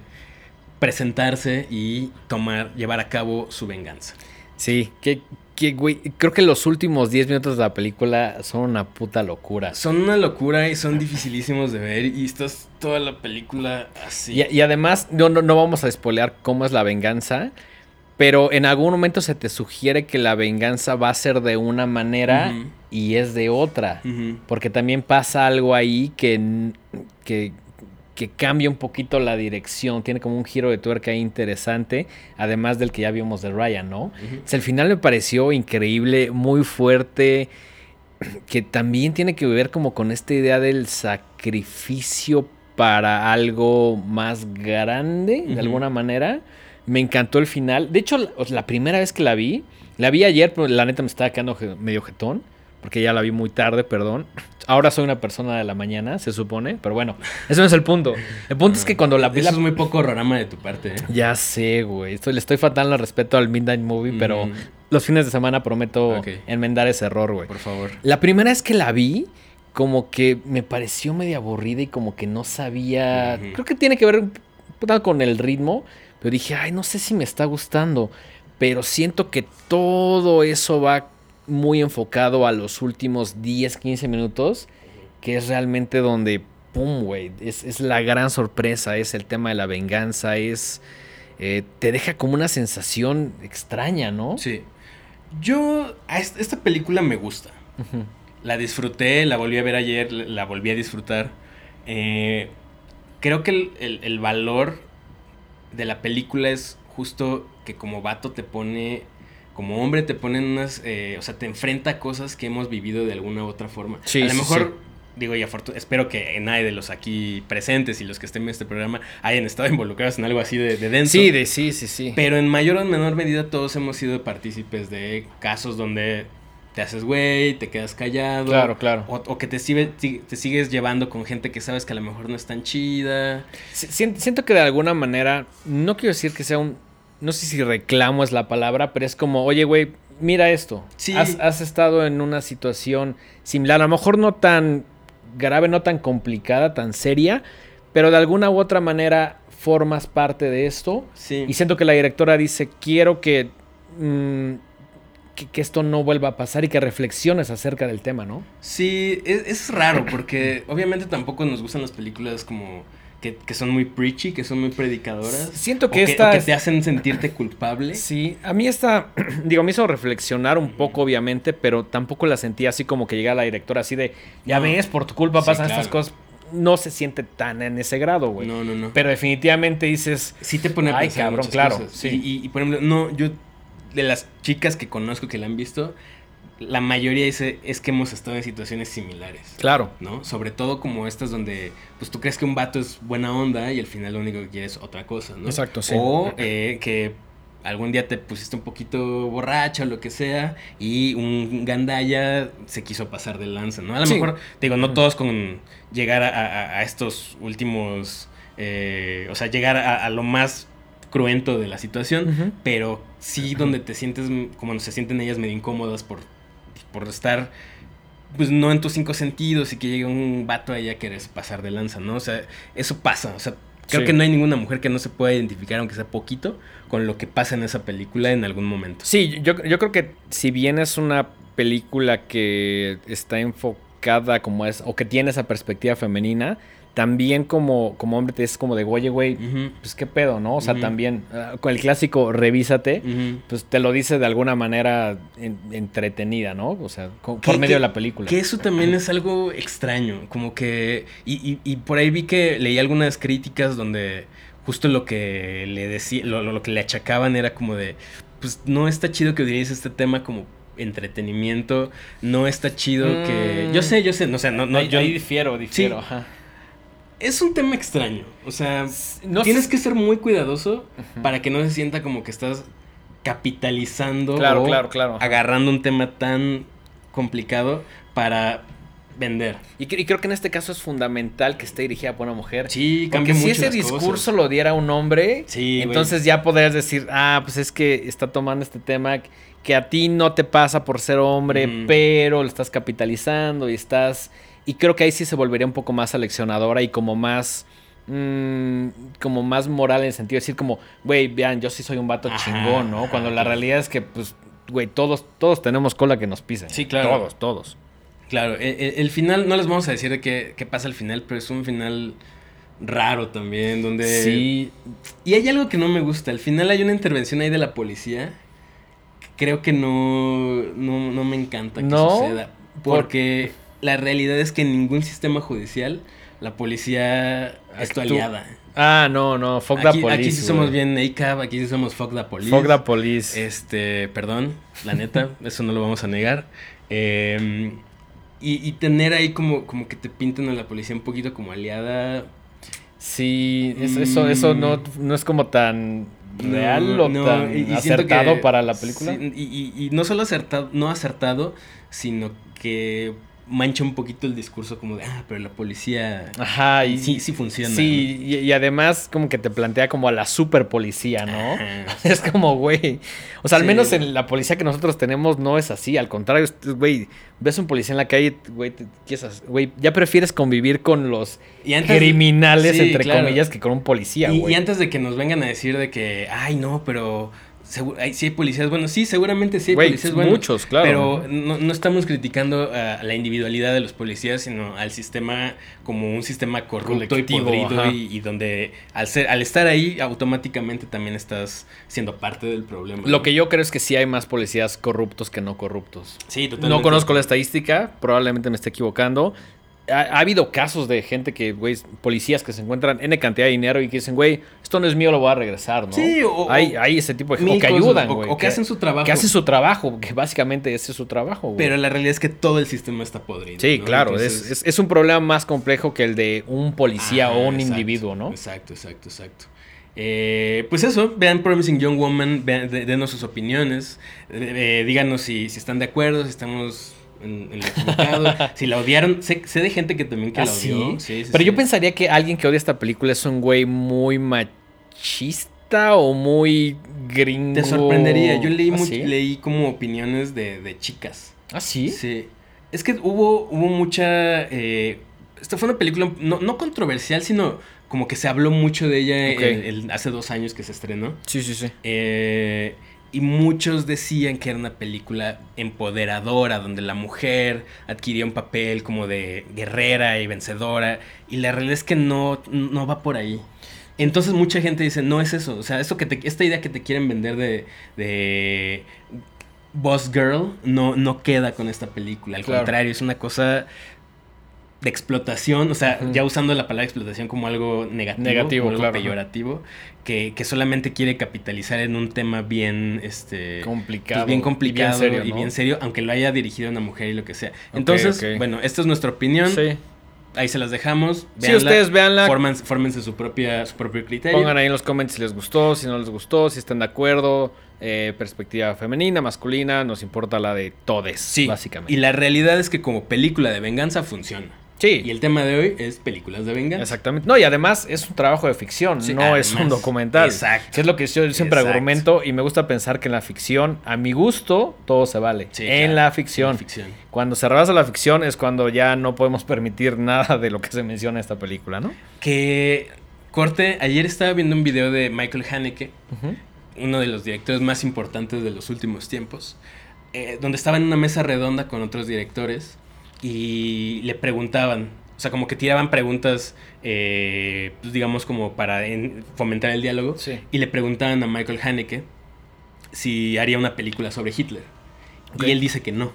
presentarse y tomar, llevar a cabo su venganza. Sí, que, que, güey, creo que los últimos 10 minutos de la película son una puta locura. Son una locura y son dificilísimos de ver y estás toda la película así. Y, y además, no, no, no vamos a spoilear cómo es la venganza, pero en algún momento se te sugiere que la venganza va a ser de una manera y es de otra. Porque también pasa algo ahí que, que, que cambia un poquito la dirección. Tiene como un giro de tuerca interesante. Además del que ya vimos de Ryan, ¿no? Ujú. O sea, el final me pareció increíble, muy fuerte. Que también tiene que ver como con esta idea del sacrificio para algo más grande, de alguna manera. Me encantó el final. De hecho, la, primera vez que la vi, la vi ayer, pero la neta me estaba quedando medio jetón. Porque ya la vi muy tarde, perdón. Ahora soy una persona de la mañana, se supone. Pero bueno, eso no es el punto. El punto es que cuando la vi... Eso la- es muy poco horrorama de tu parte. ¿eh? Ya sé, güey. Estoy, le estoy faltando al respeto al Midnight Movie, pero los fines de semana prometo enmendar ese error, güey. Por favor. La primera vez que la vi, como que me pareció medio aburrida y como que no sabía. Creo que tiene que ver con el ritmo, pero dije, ay, no sé si me está gustando. Pero siento que todo eso va muy enfocado a los últimos 10, 15 minutos, que es realmente donde, pum, güey, es, es la gran sorpresa, es el tema de la venganza, es... eh, te deja como una sensación extraña, ¿no? Sí. Yo, a esta película me gusta. La disfruté, la volví a ver ayer, la la volví a disfrutar. Eh, creo que el, el- el valor de la película es justo que como vato te pone, como hombre te pone en unas, eh, o sea, te enfrenta a cosas que hemos vivido de alguna u otra forma. Sí, a lo sí, mejor, digo, y espero que nadie de los aquí presentes y los que estén en este programa hayan estado involucrados en algo así de, de denso. Sí, de, sí, sí, sí. Pero en mayor o menor medida todos hemos sido partícipes de casos donde te haces güey, te quedas callado. Claro, claro. O, o que te, sigue- te sigues llevando con gente que sabes que a lo mejor no es tan chida. Si- sien- Siento que de alguna manera, no quiero decir que sea un, no sé si reclamo es la palabra, pero es como, oye, güey, mira esto. Sí. Has, has estado en una situación similar, a lo mejor no tan grave, no tan complicada, tan seria, pero de alguna u otra manera formas parte de esto. Sí. Y siento que la directora dice, quiero que, mm, que, que esto no vuelva a pasar y que reflexiones acerca del tema, ¿no? Sí, es, es raro porque obviamente tampoco nos gustan las películas como que, que son muy preachy, que son muy predicadoras. Siento que o esta que te hacen sentirte culpable. Sí, a mí esta, digo, me hizo reflexionar un poco, obviamente, pero tampoco la sentí así como que llega la directora así de, ya No. ves, por tu culpa Sí, pasan claro. estas cosas. No se siente tan en ese grado, güey. No, no, no. Pero definitivamente dices, sí te pone a Ay, cabrón, claro, sí. Y, y- y, por ejemplo, no, yo, de las chicas que conozco que la han visto, la mayoría dice es que hemos estado en situaciones similares. claro, ¿no? Sobre todo como estas donde pues tú crees que un vato es buena onda y al final lo único que quiere es otra cosa, ¿no? Exacto, sí. O eh, que algún día te pusiste un poquito borracha o lo que sea y un gandaya se quiso pasar de lanza, ¿no? A lo Sí. mejor, te digo, no Ujú. todos con llegar a, a- a estos últimos, eh, o sea, llegar a, a lo más cruento de la situación, pero sí donde te sientes, como se sienten ellas medio incómodas por, por estar, pues no en tus cinco sentidos y que llegue un vato ahí a querer pasar de lanza, ¿no? O sea, eso pasa, o sea, creo Sí. que no hay ninguna mujer que no se pueda identificar, aunque sea poquito, con lo que pasa en esa película en algún momento. Sí, yo, yo creo que si bien es una película que está enfocada como es, o que tiene esa perspectiva femenina, también como, como hombre te es como de, oye, güey, pues qué pedo, ¿no? O sea, también ah, con el clásico revísate, pues te lo dice de alguna manera en- entretenida, ¿no? O sea, por medio de la película. Que eso también es algo extraño, como que... Y, y- y por ahí vi que leí algunas críticas donde justo lo que le decía, lo, lo- lo que le achacaban era como de, pues no está chido que utilices este tema como entretenimiento, no está chido que... Mm. Yo sé, yo sé, no, o sea, no, no, ahí, yo... ahí difiero, difiero, Sí. ajá. Es un tema extraño, o sea, No tienes sé- que ser muy cuidadoso para que no se sienta como que estás capitalizando Claro, o claro, claro. agarrando un tema tan complicado para vender. Y, cre- y creo que en este caso es fundamental que esté dirigida por una mujer. Sí, Porque cambia si mucho ese las discurso cosas. lo diera un hombre, Sí, güey. entonces ya podrías decir, ah, pues es que está tomando este tema que a ti no te pasa por ser hombre, pero lo estás capitalizando y estás... Y creo que ahí sí se volvería un poco más aleccionadora y como más... mm, como más moral en el sentido de decir como, güey, vean, yo sí soy un vato Ajá, chingón, ¿no? ajá, Cuando la realidad es que, pues, güey, todos, todos tenemos cola que nos pisen. Sí, claro. Todos, todos. Claro, el, el- el final, no les vamos a decir de qué, qué pasa al final, pero es un final raro también, donde... Sí, Y hay algo que no me gusta, al final hay una intervención ahí de la policía, que creo que no, no, no me encanta que ¿No? suceda, Por- porque la realidad es que en ningún sistema judicial la policía es tu aliada. Ah, no, no, fuck the Aquí, police. aquí sí somos bien ACAB, aquí sí somos fuck the police. Fuck the police. Este, perdón, la neta, eso no lo vamos a negar. Eh, y, y tener ahí como, como que te pinten a la policía un poquito como aliada. Sí, es- eso, eso Mm. no, no es como tan real No, o no, tan y- y siento acertado que- para la película. sí, y- y no solo acertado, no acertado, sino que mancha un poquito el discurso como de, ah, pero la policía Ajá, y sí, sí funciona. Sí, y, y además como que te plantea como a la super policía, ¿no? Ajá. Es como, güey. O sea, al menos en la policía que nosotros tenemos no es así. Al contrario, güey, ves un policía en la calle, güey, te- quieres hacer- güey, ya prefieres convivir con los Y antes- criminales, sí, entre claro. comillas, que con un policía, Y, güey. y antes de que nos vengan a decir de que, ay, no, pero ay, sí hay policías buenos. Sí, seguramente sí hay policías buenos. muchos, claro. Pero no, no estamos criticando a la individualidad de los policías, sino al sistema como un sistema corrupto y podrido y donde al, ser, al estar ahí automáticamente también estás siendo parte del problema. Lo que yo creo es que sí hay más policías corruptos que no corruptos. Sí, totalmente. No conozco la estadística, probablemente me esté equivocando. Ha, ha habido casos de gente que, güey, policías que se encuentran N cantidad de dinero y que dicen, güey, esto no es mío, lo voy a regresar, ¿no? Sí, o- hay, o- hay ese tipo de O que ayudan, güey. O, que hacen su trabajo. Que hacen su trabajo, que básicamente ese es su trabajo, güey. Pero la realidad es que todo el sistema está podrido. sí, ¿no? claro, Entonces- es, es- es un problema más complejo que el de un policía o un exacto, individuo, ¿no? Exacto, exacto, exacto. Eh, pues eso, vean Promising Young Woman, vean- de- denos sus opiniones, eh, eh, díganos si, si están de acuerdo, si estamos en, en lo si la odiaron. Sé, sé de gente que también que ¿Ah, la odió. Sí, sí, Pero yo pensaría que alguien que odia esta película es un güey muy machista o muy gringo. Te sorprendería. Yo leí, ¿Ah, leí como opiniones de, de chicas. ¿Ah, sí? Sí. Es que hubo, hubo mucha. eh, esta fue una película no, no controversial, sino como que se habló mucho de ella Ok. el- el- hace dos años que se estrenó. Sí, sí, sí. Eh, y muchos decían que era una película empoderadora, donde la mujer adquiría un papel como de guerrera y vencedora. Y la realidad es que no, no va por ahí. Entonces mucha gente dice, no es eso. O sea, esto que te, esta idea que te quieren vender de, de Boss Girl no, no queda con esta película. Al contrario, es una cosa de explotación, o sea, ya usando la palabra explotación como algo negativo, negativo como algo peyorativo, que, que, solamente quiere capitalizar en un tema bien este complicado, pues, bien complicado y bien, serio, aunque lo haya dirigido una mujer y lo que sea. Entonces, bueno, esta es nuestra opinión. Sí. Ahí se las dejamos. Si ustedes veanla. Fórmense, su, propia, su propio criterio. Pongan ahí en los comments si les gustó, si no les gustó, si están de acuerdo. Eh, perspectiva femenina, masculina, nos importa la de todes, sí. básicamente. Y la realidad es que como película de venganza funciona. Sí. Y el tema de hoy es películas de venganza. Exactamente. No, y además es un trabajo de ficción, no es un documental. Exacto. Que es lo que yo siempre argumento y me gusta pensar que en la ficción, a mi gusto, todo se vale. en, la ficción. ficción. Cuando se rebasa la ficción es cuando ya no podemos permitir nada de lo que se menciona en esta película, ¿no? Que, corte, ayer estaba viendo un video de Michael Haneke, uno de los directores más importantes de los últimos tiempos, eh, donde estaba en una mesa redonda con otros directores y le preguntaban, o sea, como que tiraban preguntas, eh, pues digamos, como para fomentar el diálogo. Y le preguntaban a Michael Haneke si haría una película sobre Hitler. Y él dice que no.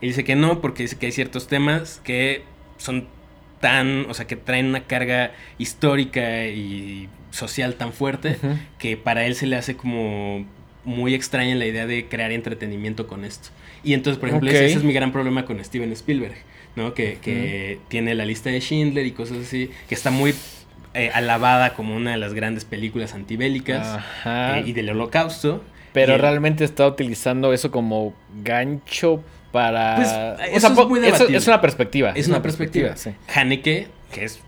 Él dice que no porque dice que hay ciertos temas que son tan, o sea, que traen una carga histórica y social tan fuerte que para él se le hace como muy extraña la idea de crear entretenimiento con esto. Y entonces, por ejemplo, ese, es mi gran problema con Steven Spielberg, ¿no? Que, tiene la lista de Schindler y cosas así, que está muy eh, alabada como una de las grandes películas antibélicas eh, y del holocausto. Pero realmente está utilizando eso como gancho para... Pues, eso es, muy es, una perspectiva. Es, una, perspectiva. Haneke, que es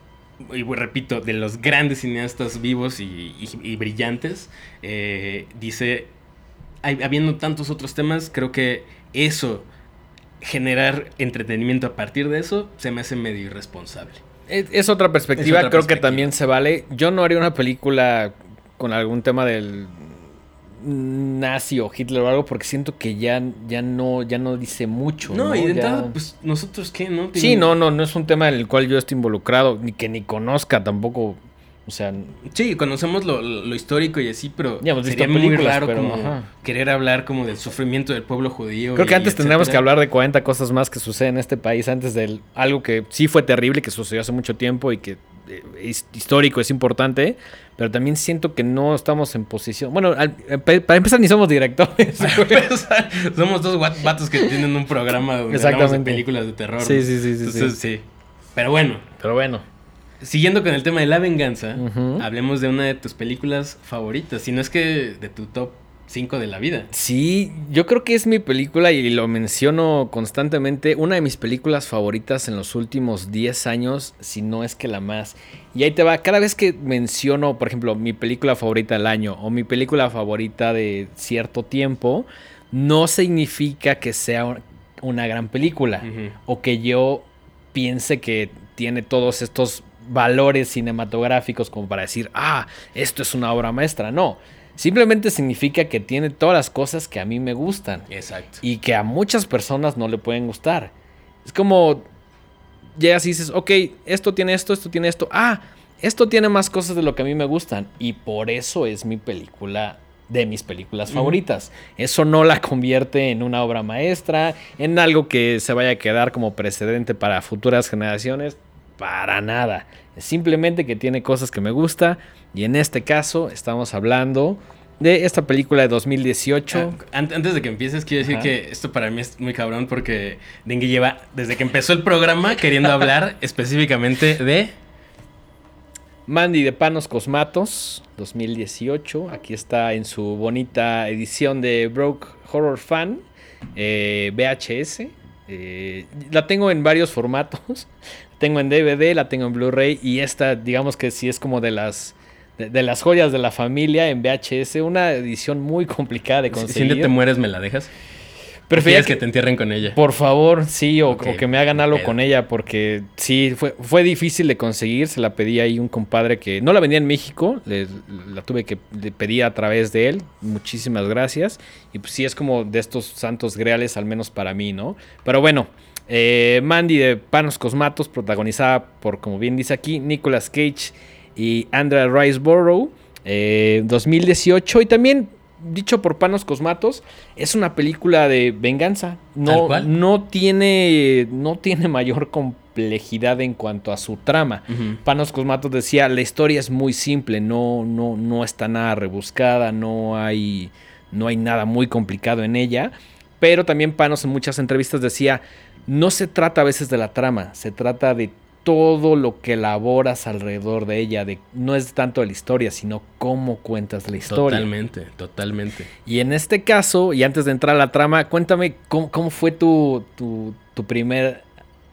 y repito, de los grandes cineastas vivos y, brillantes, eh, dice, habiendo tantos otros temas, creo que eso, generar entretenimiento a partir de eso, se me hace medio irresponsable. Es, otra perspectiva, creo que también se vale. Yo no haría una película con algún tema del nazi o Hitler o algo porque siento que ya, ya no ya no dice mucho. No, y de entrada, pues nosotros qué, ¿no? Sí, no, no, no es un tema en el cual yo estoy involucrado, ni que ni conozca tampoco o sea, sí, conocemos lo, histórico y así, pero sería muy raro como querer hablar como del sufrimiento del pueblo judío. Creo que antes tendríamos que hablar de 40 cosas más que suceden en este país antes de algo que sí fue terrible, que sucedió hace mucho tiempo y que eh, es histórico, es importante, pero también siento que no estamos en posición. Bueno, eh, para empezar ni somos directores. somos dos vatos que tienen un programa donde hablamos de películas de terror. Sí, sí, sí, sí, sí. Pero bueno. Pero bueno. Siguiendo con el tema de la venganza, hablemos de una de tus películas favoritas, si no es que de tu top 5 de la vida. Sí, yo creo que es mi película y lo menciono constantemente, una de mis películas favoritas en los últimos 10 años, si no es que la más. Y ahí te va, cada vez que menciono, por ejemplo, mi película favorita del año o mi película favorita de cierto tiempo, no significa que sea una gran película o que yo piense que tiene todos estos valores cinematográficos como para decir, ah, esto es una obra maestra. No, simplemente significa que tiene todas las cosas que a mí me gustan. Exacto. Y que a muchas personas no le pueden gustar. Es como, llegas y dices, ok, esto tiene esto, esto tiene esto. Ah, esto tiene más cosas de lo que a mí me gustan. Y por eso es mi película de mis películas favoritas. Eso no la convierte en una obra maestra, en algo que se vaya a quedar como precedente para futuras generaciones. Para nada. Simplemente que tiene cosas que me gusta. Y en este caso estamos hablando de esta película de 2018. Ah, antes de que empieces, quiero decir que esto para mí es muy cabrón porque Dengue lleva, desde que empezó el programa, queriendo hablar específicamente de... Mandy de Panos Cosmatos, 2018. Aquí está en su bonita edición de Broke Horror Fan, eh, VHS. Eh, la tengo en varios formatos tengo en DVD, la tengo en Blu-ray y esta, digamos que sí es como de las de, las joyas de la familia en VHS, una edición muy complicada de conseguir. Si te mueres, ¿me la dejas? Prefieres que, te entierren con ella. Por favor, sí, o, que me hagan algo con ella, porque sí, fue, fue difícil de conseguir. Se la pedí ahí un compadre que no la vendía en México, la tuve que pedir a través de él. Muchísimas gracias. Y pues sí, es como de estos santos greales, al menos para mí, ¿no? Pero bueno, eh, Mandy de Panos Cosmatos, protagonizada por, como bien dice aquí, Nicolas Cage y Andrea Riceborough. Eh, 2018 y también dicho por Panos Cosmatos, es una película de venganza. No, no, tiene, no tiene mayor complejidad en cuanto a su trama. Panos Cosmatos decía, la historia es muy simple, no, no, no está nada rebuscada, no hay, no hay nada muy complicado en ella. Pero también Panos en muchas entrevistas decía, no se trata a veces de la trama, se trata de todo lo que elaboras alrededor de ella, de, no es tanto la historia, sino cómo cuentas la historia. Totalmente, totalmente. Y en este caso, y antes de entrar a la trama, cuéntame cómo, fue tu, tu, primer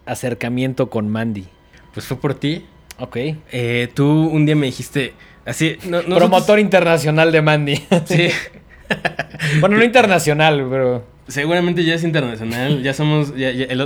acercamiento con Mandy. Pues fue por ti. Ok. Eh, tú un día me dijiste, así... Promotor internacional de Mandy. Sí. bueno, no internacional, pero... Seguramente ya es internacional, ya somos...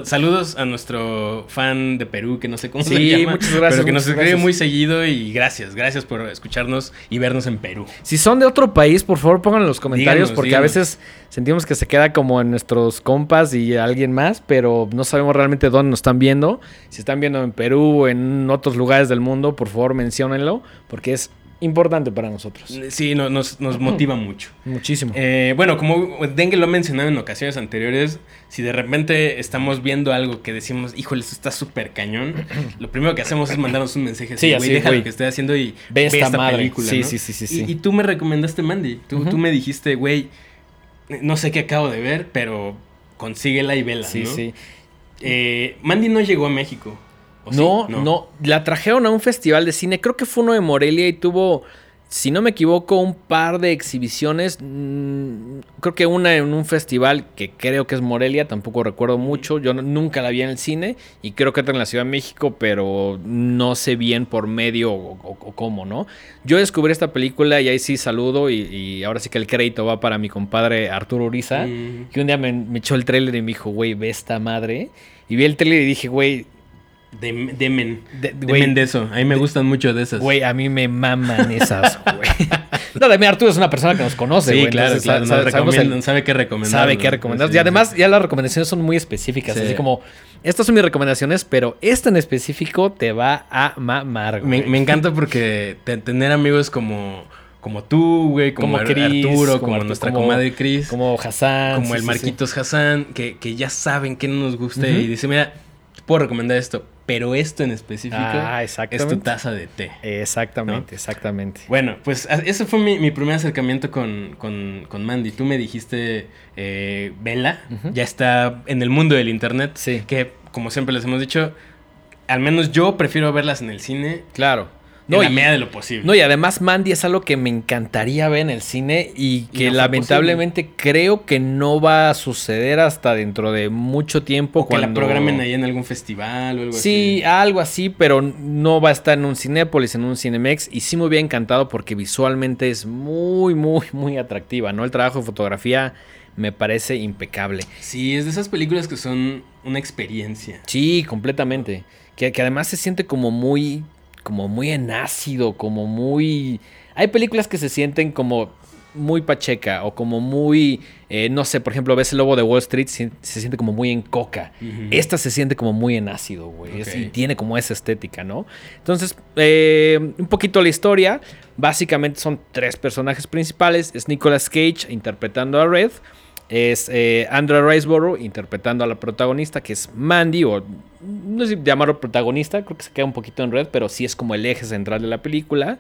saludos a nuestro fan de Perú, que no sé cómo se llama. muchas gracias. Pero que nos escribe muy seguido y gracias, gracias por escucharnos y vernos en Perú. Si son de otro país, por favor pongan en los comentarios, porque a veces sentimos que se queda como en nuestros compas y alguien más, pero no sabemos realmente dónde nos están viendo. Si están viendo en Perú o en otros lugares del mundo, por favor menciónenlo, porque es importante para nosotros. Sí, nos, motiva mucho. Muchísimo. Eh, bueno, como Dengue lo ha mencionado en ocasiones anteriores, si de repente estamos viendo algo que decimos, híjole, esto está súper cañón, lo primero que hacemos es mandarnos un mensaje así, güey, deja lo que estoy haciendo y ve, esta, película. Sí, sí, sí, sí, y, tú me recomendaste Mandy. Tú, tú me dijiste, güey, no sé qué acabo de ver, pero consíguela y vela, sí, Sí, eh, Mandy no llegó a México. No, no, la trajeron a un festival de cine, creo que fue uno de Morelia y tuvo, si no me equivoco, un par de exhibiciones. Mm, creo que una en un festival que creo que es Morelia, tampoco recuerdo mucho. Yo nunca la vi en el cine y creo que está en la Ciudad de México, pero no sé bien por medio o, cómo, ¿no? Yo descubrí esta película y ahí sí saludo y, ahora sí que el crédito va para mi compadre Arturo Uriza, que un día me, me echó el trailer y me dijo, güey, ve esta madre. Y vi el trailer y dije, güey, de. De, demen de eso. A mí me gustan mucho de esas. Güey, a mí me maman esas, güey. no, de mí Arturo es una persona que nos conoce, güey. Sí, claro, claro. sabe, qué recomendar. Sabe qué recomendar. Y además, ya las recomendaciones son muy específicas. Así como, estas son mis recomendaciones, pero esta en específico te va a mamar, güey. Me, encanta porque tener amigos como como tú, güey, como, Arturo, como, nuestra comadre Cris. Como Hassan. Como el Marquitos Hassan, que, que, ya saben qué nos gusta y dice, mira, puedo recomendar esto, pero esto en específico ah, es tu taza de té. Exactamente, exactamente. Bueno, pues ese fue mi, primer acercamiento con, con, Mandy. Tú me dijiste, eh, vela, ya está en el mundo del internet, sí. que como siempre les hemos dicho, al menos yo prefiero verlas en el cine. Claro no, en la medida de lo posible. No, y además Mandy es algo que me encantaría ver en el cine y que lamentablemente creo que no va a suceder hasta dentro de mucho tiempo. O cuando... que la programen ahí en algún festival o algo así. Sí, algo así, pero no va a estar en un Cinépolis, en un Cinemex. Y sí me hubiera encantado porque visualmente es muy, muy, muy atractiva, ¿no? El trabajo de fotografía me parece impecable. Sí, es de esas películas que son una experiencia. Sí, completamente. Que, que además se siente como muy como muy en ácido, como muy... Hay películas que se sienten como muy pacheca o como muy, eh, no sé, por ejemplo, ves el lobo de Wall Street, se, siente como muy en coca. Esta se siente como muy en ácido, güey. Y tiene como esa estética, ¿no? Entonces, eh, un poquito la historia. Básicamente son tres personajes principales. Es Nicolas Cage interpretando a Red es eh, Andrea Riceborough interpretando a la protagonista, que es Mandy, o no sé si llamarlo protagonista, creo que se queda un poquito en red, pero sí es como el eje central de la película.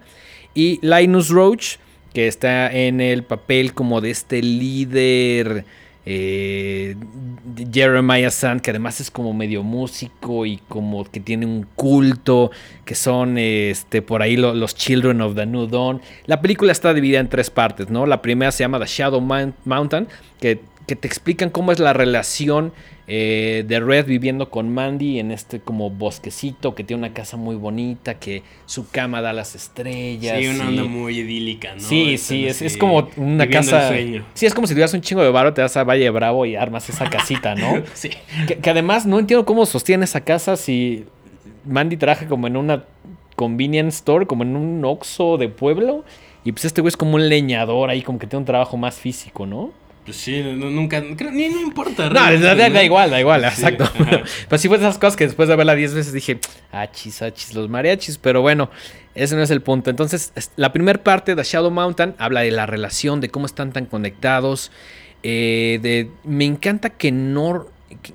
Y Linus Roach, que está en el papel como de este líder eh, Jeremiah Sand, que además es como medio músico y como que tiene un culto, que son este, por ahí los Children of the New Dawn. La película está dividida en tres partes, ¿no? La primera se llama The Shadow Mountain, que que te explican cómo es la relación eh, de Red viviendo con Mandy en este como bosquecito, que tiene una casa muy bonita, que su cama da las estrellas. Sí, una onda muy idílica, ¿no? Sí, sí, es, como una casa. Sí, es como si tuvieras un chingo de barro, te vas a Valle Bravo y armas esa casita, ¿no? sí. Que, que, además no entiendo cómo sostiene esa casa si Mandy trabaja como en una convenience store, como en un Oxxo de pueblo. Y pues este güey es como un leñador ahí, como que tiene un trabajo más físico, ¿no? Pues sí, nunca, ni no importa. No, da, igual, da igual, exacto. Pero sí fue esas cosas que después de verla 10 veces dije, achis, achis, los mariachis, pero bueno, ese no es el punto. Entonces, la primera parte de Shadow Mountain habla de la relación, de cómo están tan conectados. Eh, de, me encanta que no,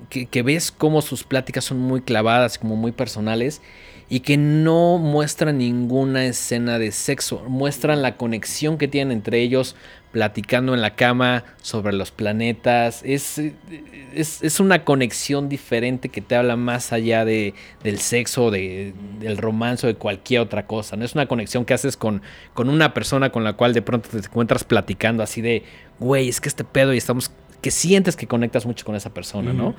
que, que ves cómo sus pláticas son muy clavadas, como muy personales y que no muestran ninguna escena de sexo, muestran la conexión que tienen entre ellos platicando en la cama sobre los planetas, es, es, una conexión diferente que te habla más allá de, del sexo, de, del romance o de cualquier otra cosa, no es una conexión que haces con, con una persona con la cual de pronto te encuentras platicando así de, güey, es que este pedo y estamos que sientes que conectas mucho con esa persona, ¿no?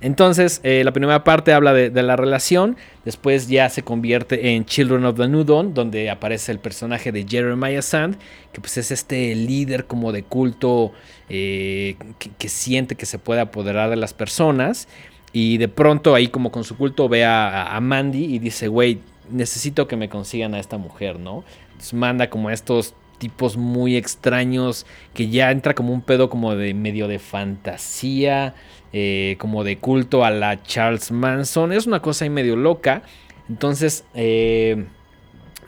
Entonces, eh, la primera parte habla de, la relación, después ya se convierte en Children of the New Dawn, donde aparece el personaje de Jeremiah Sand, que pues es este líder como de culto eh, que, siente que se puede apoderar de las personas, y de pronto ahí como con su culto ve a, a Mandy y dice, güey, necesito que me consigan a esta mujer, ¿no? Entonces manda como a estos tipos muy extraños, que ya entra como un pedo como de medio de fantasía, eh, como de culto a la Charles Manson. Es una cosa ahí medio loca. Entonces, eh,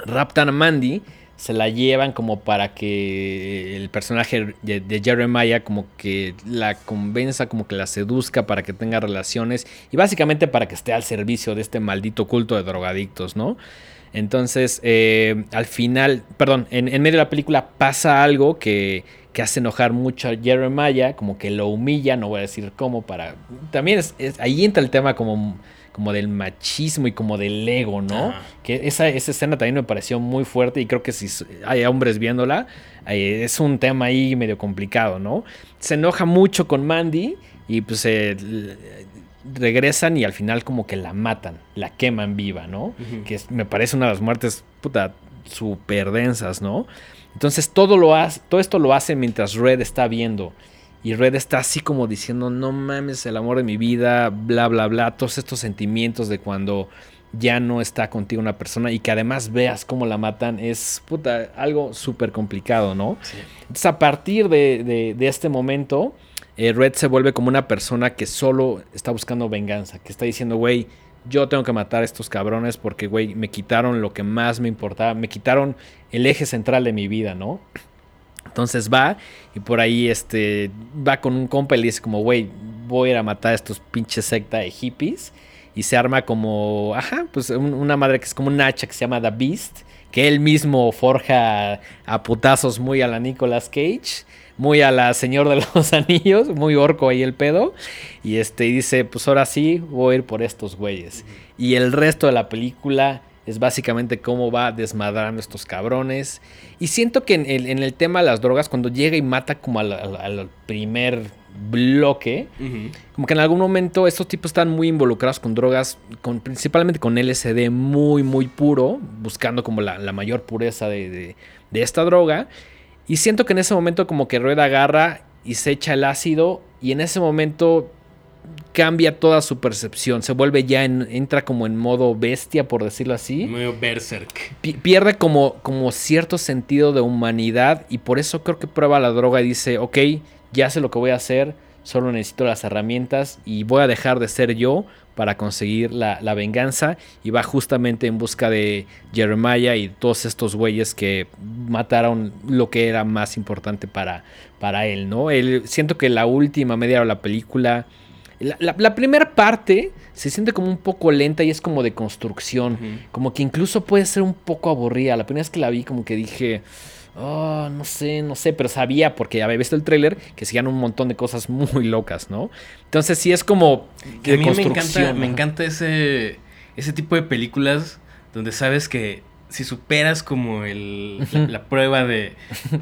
raptan a Mandy, se la llevan como para que el personaje de, Jeremiah como que la convenza, como que la seduzca para que tenga relaciones y básicamente para que esté al servicio de este maldito culto de drogadictos, ¿no? Entonces, eh, al final, perdón, en, medio de la película pasa algo que, hace enojar mucho a Jeremiah, como que lo humilla, no voy a decir cómo, para... También es, ahí entra el tema como, como del machismo y como del ego, ¿no? Que esa, esa, escena también me pareció muy fuerte y creo que si hay hombres viéndola, eh, es un tema ahí medio complicado, ¿no? Se enoja mucho con Mandy y pues eh, regresan y al final como que la matan, la queman viva, ¿no? Que me parece una de las muertes, puta, súper densas, ¿no? Entonces todo, lo hace, todo esto lo hace mientras Red está viendo. Y Red está así como diciendo, no mames, el amor de mi vida, bla, bla, bla. Todos estos sentimientos de cuando ya no está contigo una persona y que además veas cómo la matan es, puta, algo súper complicado, ¿no? Entonces a partir de, de este momento eh, Red se vuelve como una persona que solo está buscando venganza, que está diciendo, güey, yo tengo que matar a estos cabrones porque, güey, me quitaron lo que más me importaba, me quitaron el eje central de mi vida, ¿no? Entonces va y por ahí este, va con un compa y le dice como, güey, voy a ir a matar a estos pinches secta de hippies. Y se arma como, ajá, pues una madre que es como un hacha que se llama The Beast, que él mismo forja a putazos muy a la Nicolas Cage muy a la Señor de los Anillos, muy orco ahí el pedo. Y este dice, pues ahora sí voy a ir por estos güeyes. Y el resto de la película es básicamente cómo va desmadrando estos cabrones. Y siento que en el, tema de las drogas, cuando llega y mata como al, primer bloque, como que en algún momento estos tipos están muy involucrados con drogas, con, principalmente con LSD muy, muy puro, buscando como la, mayor pureza de, de esta droga. Y siento que en ese momento como que Rueda agarra y se echa el ácido y en ese momento cambia toda su percepción, se vuelve ya en, entra como en modo bestia, por decirlo así. Medio berserk. pierde como, como cierto sentido de humanidad y por eso creo que prueba la droga y dice, ok, ya sé lo que voy a hacer, solo necesito las herramientas y voy a dejar de ser yo para conseguir la, venganza y va justamente en busca de Jeremiah y todos estos güeyes que mataron lo que era más importante para, para él, ¿no? Él, siento que la última media de la película... La, primera parte se siente como un poco lenta y es como de construcción. Como que incluso puede ser un poco aburrida. La primera vez que la vi, como que dije oh, no sé, no sé, pero sabía porque había visto el tráiler que siguen un montón de cosas muy locas, ¿no? Entonces sí es como que a mí me encanta, me encanta ese ese tipo de películas donde sabes que si superas como el, la, prueba de,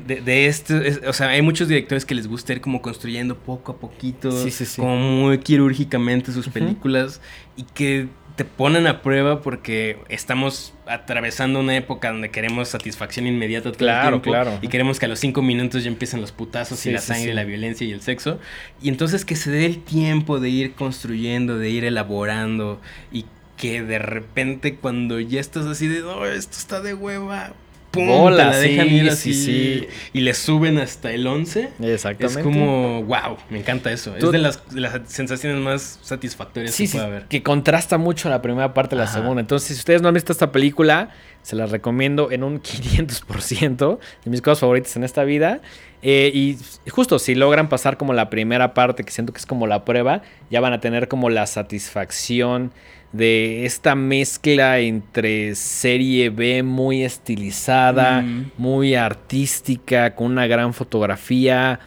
de, esto, o sea, hay muchos directores que les gusta ir como construyendo poco a poquito, como muy quirúrgicamente sus películas y que te ponen a prueba porque estamos atravesando una época donde queremos satisfacción inmediata todo claro, el tiempo claro. y queremos que a los cinco minutos ya empiecen los putazos y la sangre, y la violencia y el sexo. Y entonces que se dé el tiempo de ir construyendo, de ir elaborando y que de repente cuando ya estás así de, no, esto está de hueva, ¡pum! la dejan ir así y le suben hasta el 11. Exactamente. Es como, wow, me encanta eso. es de las, sensaciones más satisfactorias que puede haber. Que contrasta mucho la primera parte de la segunda. Entonces, si ustedes no han visto esta película, se las recomiendo en un 500% de mis cosas favoritas en esta vida. Eh, y justo si logran pasar como la primera parte, que siento que es como la prueba, ya van a tener como la satisfacción de esta mezcla entre serie B muy estilizada, muy artística, con una gran fotografía.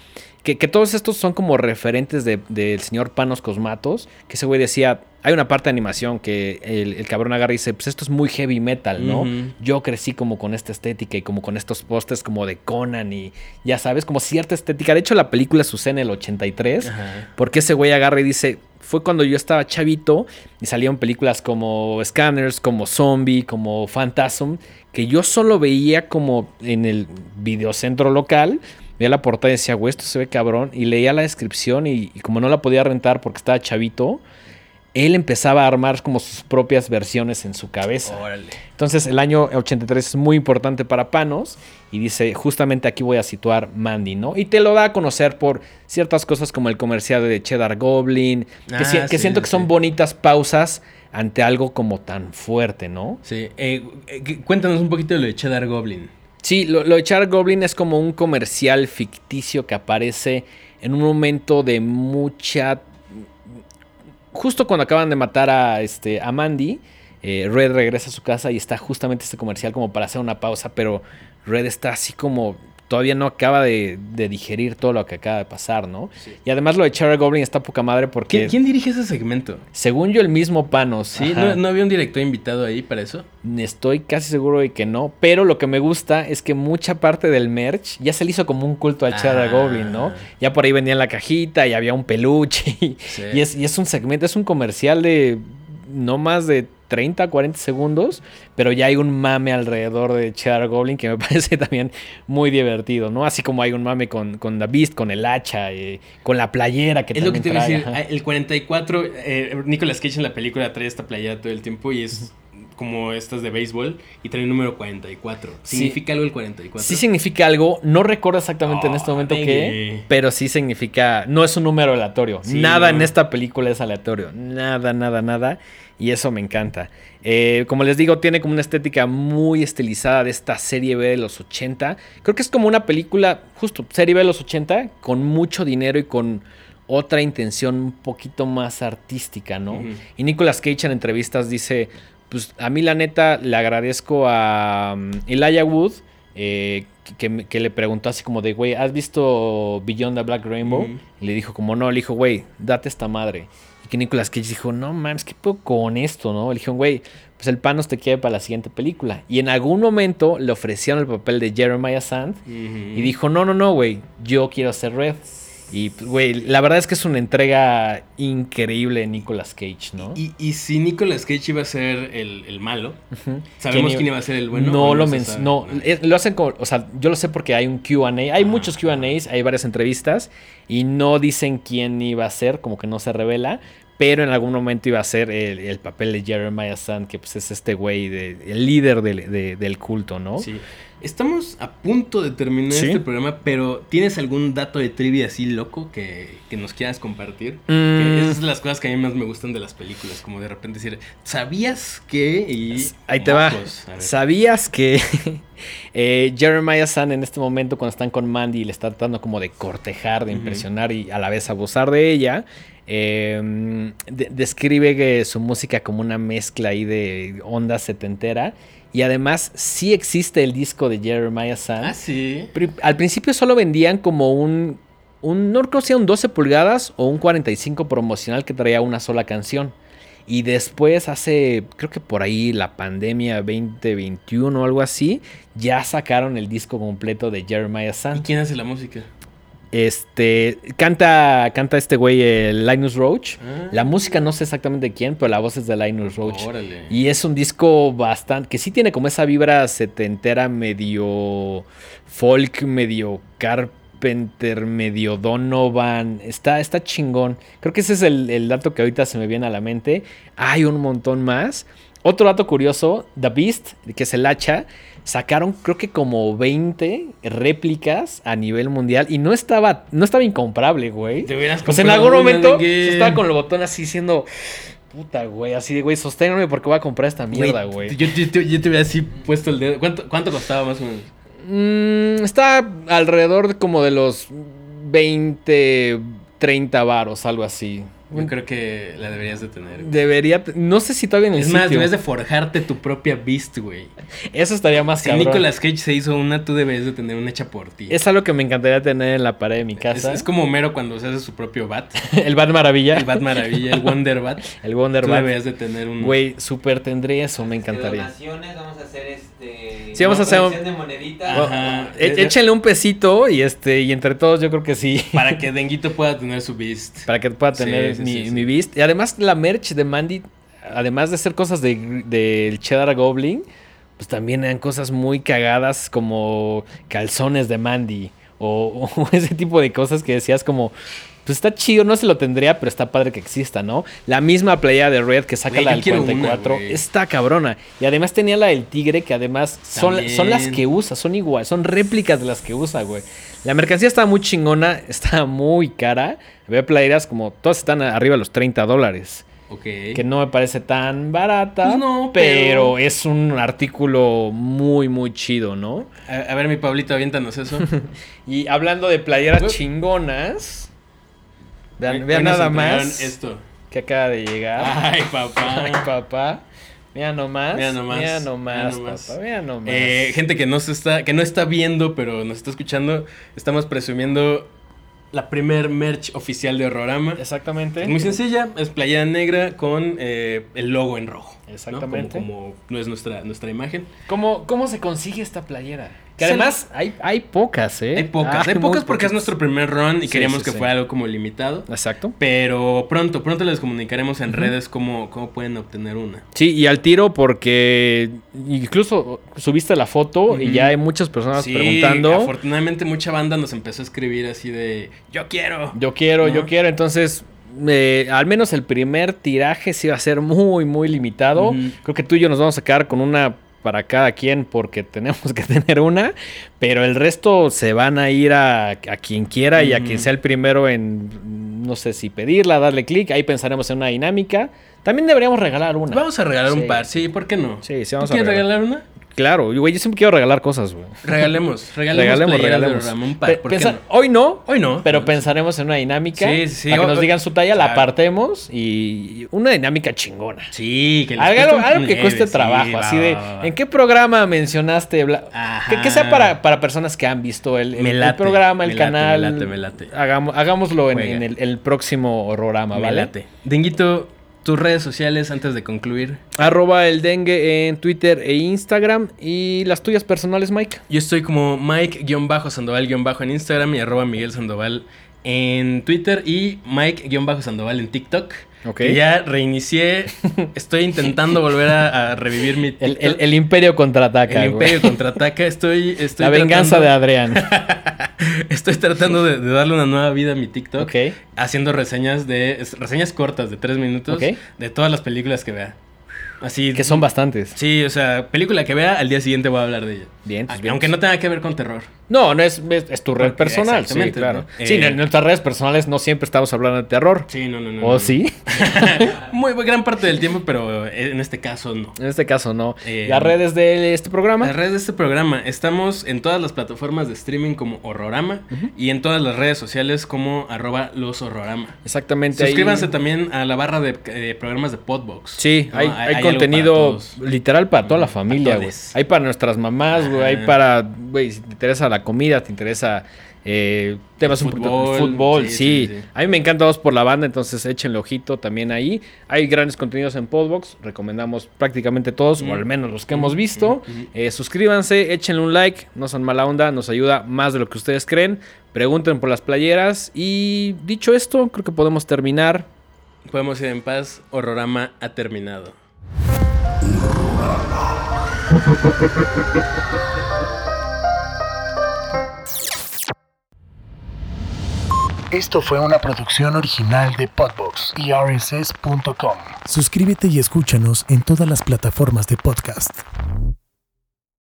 Que, todos estos son como referentes del señor Panos Cosmatos, que ese güey decía, hay una parte de animación que el, cabrón agarra y dice, pues esto es muy heavy metal, ¿no? Yo crecí como con esta estética y como con estos postes como de Conan y ya sabes, como cierta estética. De hecho, la película sucede en el 83, porque ese güey agarra y dice, fue cuando yo estaba chavito y salían películas como Scanners, como Zombie, como Phantasm, que yo solo veía como en el videocentro local. Veía la portada y decía, güey, esto se ve cabrón. Y leía la descripción y, y como no la podía rentar porque estaba chavito, él empezaba a armar como sus propias versiones en su cabeza. Entonces el año 83 es muy importante para Panos y dice, justamente aquí voy a situar Mandy, ¿no? Y te lo da a conocer por ciertas cosas como el comercial de Cheddar Goblin, que, ah, siento que son bonitas pausas ante algo como tan fuerte, ¿no? Sí, eh, eh, cuéntanos un poquito de lo de Cheddar Goblin. Sí, lo, lo de Cheddar Goblin es como un comercial ficticio que aparece en un momento de mucha justo cuando acaban de matar a, este, a Mandy, eh, Red regresa a su casa y está justamente este comercial como para hacer una pausa, pero Red está así como todavía no acaba de, digerir todo lo que acaba de pasar, ¿no? Y además lo de Charlie Goblin está poca madre porque... ¿Quién, dirige ese segmento? Según yo, el mismo Panos. ¿Sí? ¿No, había un director invitado ahí para eso? Estoy casi seguro de que no, pero lo que me gusta es que mucha parte del merch ya se le hizo como un culto a Charlie ah. Goblin, ¿no? Ya por ahí venía la cajita y había un peluche y, es, y es un segmento, es un comercial de no más de 30, 40 segundos, pero ya hay un mame alrededor de Cheddar Goblin que me parece también muy divertido, ¿no? Así como hay un mame con, con The Beast, con el hacha, eh, con la playera que Es lo que te iba a decir, el 44, eh, Nicolas Cage en la película trae esta playera todo el tiempo y es como estas de béisbol y trae el número 44. ¿Significa algo el 44? Sí significa algo, no recuerdo exactamente en este momento qué, pero sí significa, no es un número aleatorio. nada en esta película es aleatorio, nada, nada, nada. Y eso me encanta. Eh, como les digo, tiene como una estética muy estilizada de esta serie B de los 80. Creo que es como una película, justo, serie B de los 80, con mucho dinero y con otra intención un poquito más artística, ¿no? Y Nicolas Cage en entrevistas dice, pues a mí la neta le agradezco a um, Elijah Wood, eh, que, le preguntó así como de, güey, ¿has visto Beyond the Black Rainbow? Y le dijo como, no, le dijo, güey, date esta madre que Nicolas Cage dijo, no mames, ¿qué puedo con esto, no? Le dijeron, güey, pues el Panos te quiere para la siguiente película. Y en algún momento le ofrecieron el papel de Jeremiah Sand y dijo, no, no, no, güey, yo quiero hacer Red. Y, güey, la verdad es que es una entrega increíble de Nicolas Cage, ¿no? Y, si Nicolas Cage iba a ser el, malo, ¿sabemos quién iba a ser el bueno? No lo mencionó. No, lo hacen como, o sea, yo lo sé porque hay un QA. Hay muchos QAs, hay varias entrevistas y no dicen quién iba a ser, como que no se revela pero en algún momento iba a ser el, papel de Jeremiah Sand, que pues es este güey, de, el líder del culto, ¿no? Sí. Estamos a punto de terminar este programa, pero ¿tienes algún dato de trivia así loco que, nos quieras compartir? Mm. esas son las cosas que a mí más me gustan de las películas, como de repente decir, ¿sabías que? Y, Ahí te va. ¿Sabías que eh, Jeremiah Sand en este momento cuando están con Mandy y le está tratando como de cortejar, de impresionar y a la vez abusar de ella? Em, describe que su música como una mezcla ahí de onda setentera. Y además sí existe el disco de Jeremiah Sand. Ah, sí. Al principio solo vendían como un, un no creo un 12 pulgadas o un 45 promocional que traía una sola canción. Y después hace, creo que por ahí la pandemia 2021 o algo así, ya sacaron el disco completo de Jeremiah ¿Y Sant. quién hace la música? Este, canta, canta este güey, el Linus Roach. Ah. La música no sé exactamente quién, pero la voz es de Linus Roach. Órale. Y es un disco bastante. que sí tiene como esa vibra setentera, medio folk, medio Carpenter, medio Donovan. Está, está chingón. Creo que ese es el, el dato que ahorita se me viene a la mente. Hay un montón más. Otro dato curioso: The Beast, que es el hacha. Sacaron creo que como 20 réplicas a nivel mundial y no estaba, no estaba incomparable, güey. Te hubieras Pues en algún momento yo estaba con el botón así diciendo, puta, güey, así de, güey, sosténme porque voy a comprar esta mierda, güey. Yo, yo, yo- yo te hubiera así puesto el dedo. ¿Cuánto, cuánto costaba más o menos? Mm, está alrededor de como de los 20, 30 varos, algo así. Yo creo que la deberías de tener. Debería, no sé si todavía en el Es más, sitio. debes de forjarte tu propia Beast, güey. Eso estaría más Si cabrón. Nicolas Cage se hizo una, tú deberías de tener una hecha por ti. Es algo que me encantaría tener en la pared de mi casa. es como Homero cuando se hace su propio Bat. el Bat Maravilla. El Bat Maravilla, el Wonder Bat. El Wonder Tú Bat. deberías de tener un... Güey, súper tendría eso, me encantaría. donaciones, vamos a hacer este. Sí, vamos a hacer un- de moneditas. Ajá. E- échenle un pesito y este y entre todos yo creo que sí. Para que Denguito pueda tener su Beast. para que pueda Sí, tener sí, mi, sí, mi Beast. Y además la merch de Mandy, además de ser cosas del de, Cheddar Goblin, pues también eran cosas muy cagadas como calzones de Mandy o, o ese tipo de cosas que decías como... Pues está chido, no se lo tendría, pero está padre que exista, ¿no? La misma playa de Red que saca la del quiero una, 44 güey. está cabrona. Y además tenía la del tigre que además son, son las que usa, son igual, son réplicas de las que usa, güey. La mercancía está muy chingona, está muy cara. Había playeras como todas están arriba de los 30 dólares. Que no me parece tan barata. Pues no, pero... pero- es un artículo muy, muy chido, ¿no? A, a ver, mi Pablito, aviéntanos eso. Y hablando de playeras Uy. chingonas. Vean, nada más esto. que acaba de llegar. Ay, papá. Ay, papá. Mira nomás. Mira nomás, Mira nomás, mira nomás. papá. Mira nomás. Eh, gente que no se está, que no está viendo, pero nos está escuchando, estamos presumiendo la primer merch oficial de Horrorama. Exactamente. Es muy sencilla, es playera negra con eh, el logo en rojo. ¿no? Exactamente. Como, como no es nuestra, nuestra imagen. ¿Cómo, ¿Cómo se consigue esta playera? Que además hay, hay pocas, ¿eh? Hay pocas, hay muy pocas porque es nuestro primer run y Sí, queríamos sí, que sí. fuera algo como limitado. Exacto. Pero pronto, pronto les comunicaremos en redes cómo, cómo pueden obtener una. Sí, y al tiro porque incluso subiste la foto y ya hay muchas personas Sí, preguntando. afortunadamente mucha banda nos empezó a escribir así de yo quiero. Yo quiero, ¿No? yo quiero. Entonces, eh, al menos el primer tiraje sí va a ser muy, muy limitado. Creo que tú y yo nos vamos a quedar con una para cada quien porque tenemos que tener una. Pero el resto se van a ir a, a quien quiera y a quien sea el primero en, no sé si pedirla, darle clic. Ahí pensaremos en una dinámica. También deberíamos regalar una. Vamos a regalar Sí. un par, sí, ¿por qué no? Sí, sí, ¿Tú vamos a regalar. regalar una? Claro, güey, yo siempre quiero regalar cosas, güey. Regalemos, regalemos, Regalemos, de regalemos. Par, Pe- ¿por qué pensa- no? Hoy no, Hoy no. pero No. pensaremos en una dinámica. Sí, sí. Para que nos digan su talla, la claro. apartemos y una dinámica chingona. Sí, que les Algo, algo que cueste sí, trabajo, va, así de, va, va. ¿en qué programa mencionaste? bla- Ajá. Que, que sea para, para personas que han visto el, el- Me programa, el me late, canal. me late, me late. Hagamos, hagámoslo en, en el, el próximo horrorama, Me ¿vale? late. Denguito, tus redes sociales antes de concluir. Arroba el dengue en Twitter e Instagram. Y las tuyas personales, Mike. Yo estoy como Mike-Sandoval- en Instagram y arroba Miguel Sandoval en Twitter y Mike-Sandoval en TikTok. Ok. Que ya reinicié. Estoy intentando volver a, a revivir mi El, el- el Imperio contraataca. El. Imperio contraataca. Estoy, estoy La venganza de Adrián. Estoy tratando de, de darle una nueva vida a mi TikTok. Ok. Haciendo reseñas de es- reseñas cortas de tres minutos de todas las películas que vea. Así. Que son bastantes. Sí, o sea, película que vea, al día siguiente voy a hablar de ella. Bien, pues, bien, Aunque no tenga que ver con terror. No, no es, es, es tu red Porque- personal. Sí, claro. Sí, Eh, en nuestras redes personales no siempre estamos hablando de terror. Sí, no, no, no. ¿O no. sí? Muy gran parte del tiempo, pero en este caso no. En este caso no. Eh, Las redes de este programa. Las redes de este programa, estamos en todas las plataformas de streaming como Horrorama y en todas las redes sociales como arroba los Horrorama. Exactamente. ahí- Suscríbanse también a la barra de, de programas de Podbox. Sí, ¿no? hay, hay contenido literal para toda la familia, güey. todes. Hay para nuestras mamás, Ajá. hay para, güey, si te interesa la comida, te interesa eh, temas un poquito Fútbol, fútbol, sí, sí, sí, sí. A mí me encanta Dos por la banda, entonces échenle ojito también ahí. Hay grandes contenidos en Podbox, recomendamos prácticamente todos, o al menos los que hemos visto. Eh, suscríbanse, échenle un like, no son mala onda, nos ayuda más de lo que ustedes creen. Pregunten por las playeras y dicho esto, creo que podemos terminar. Podemos ir en paz. Horrorama ha terminado. Esto fue una producción original de Podbox y RSS.com. Suscríbete y escúchanos en todas las plataformas de podcast.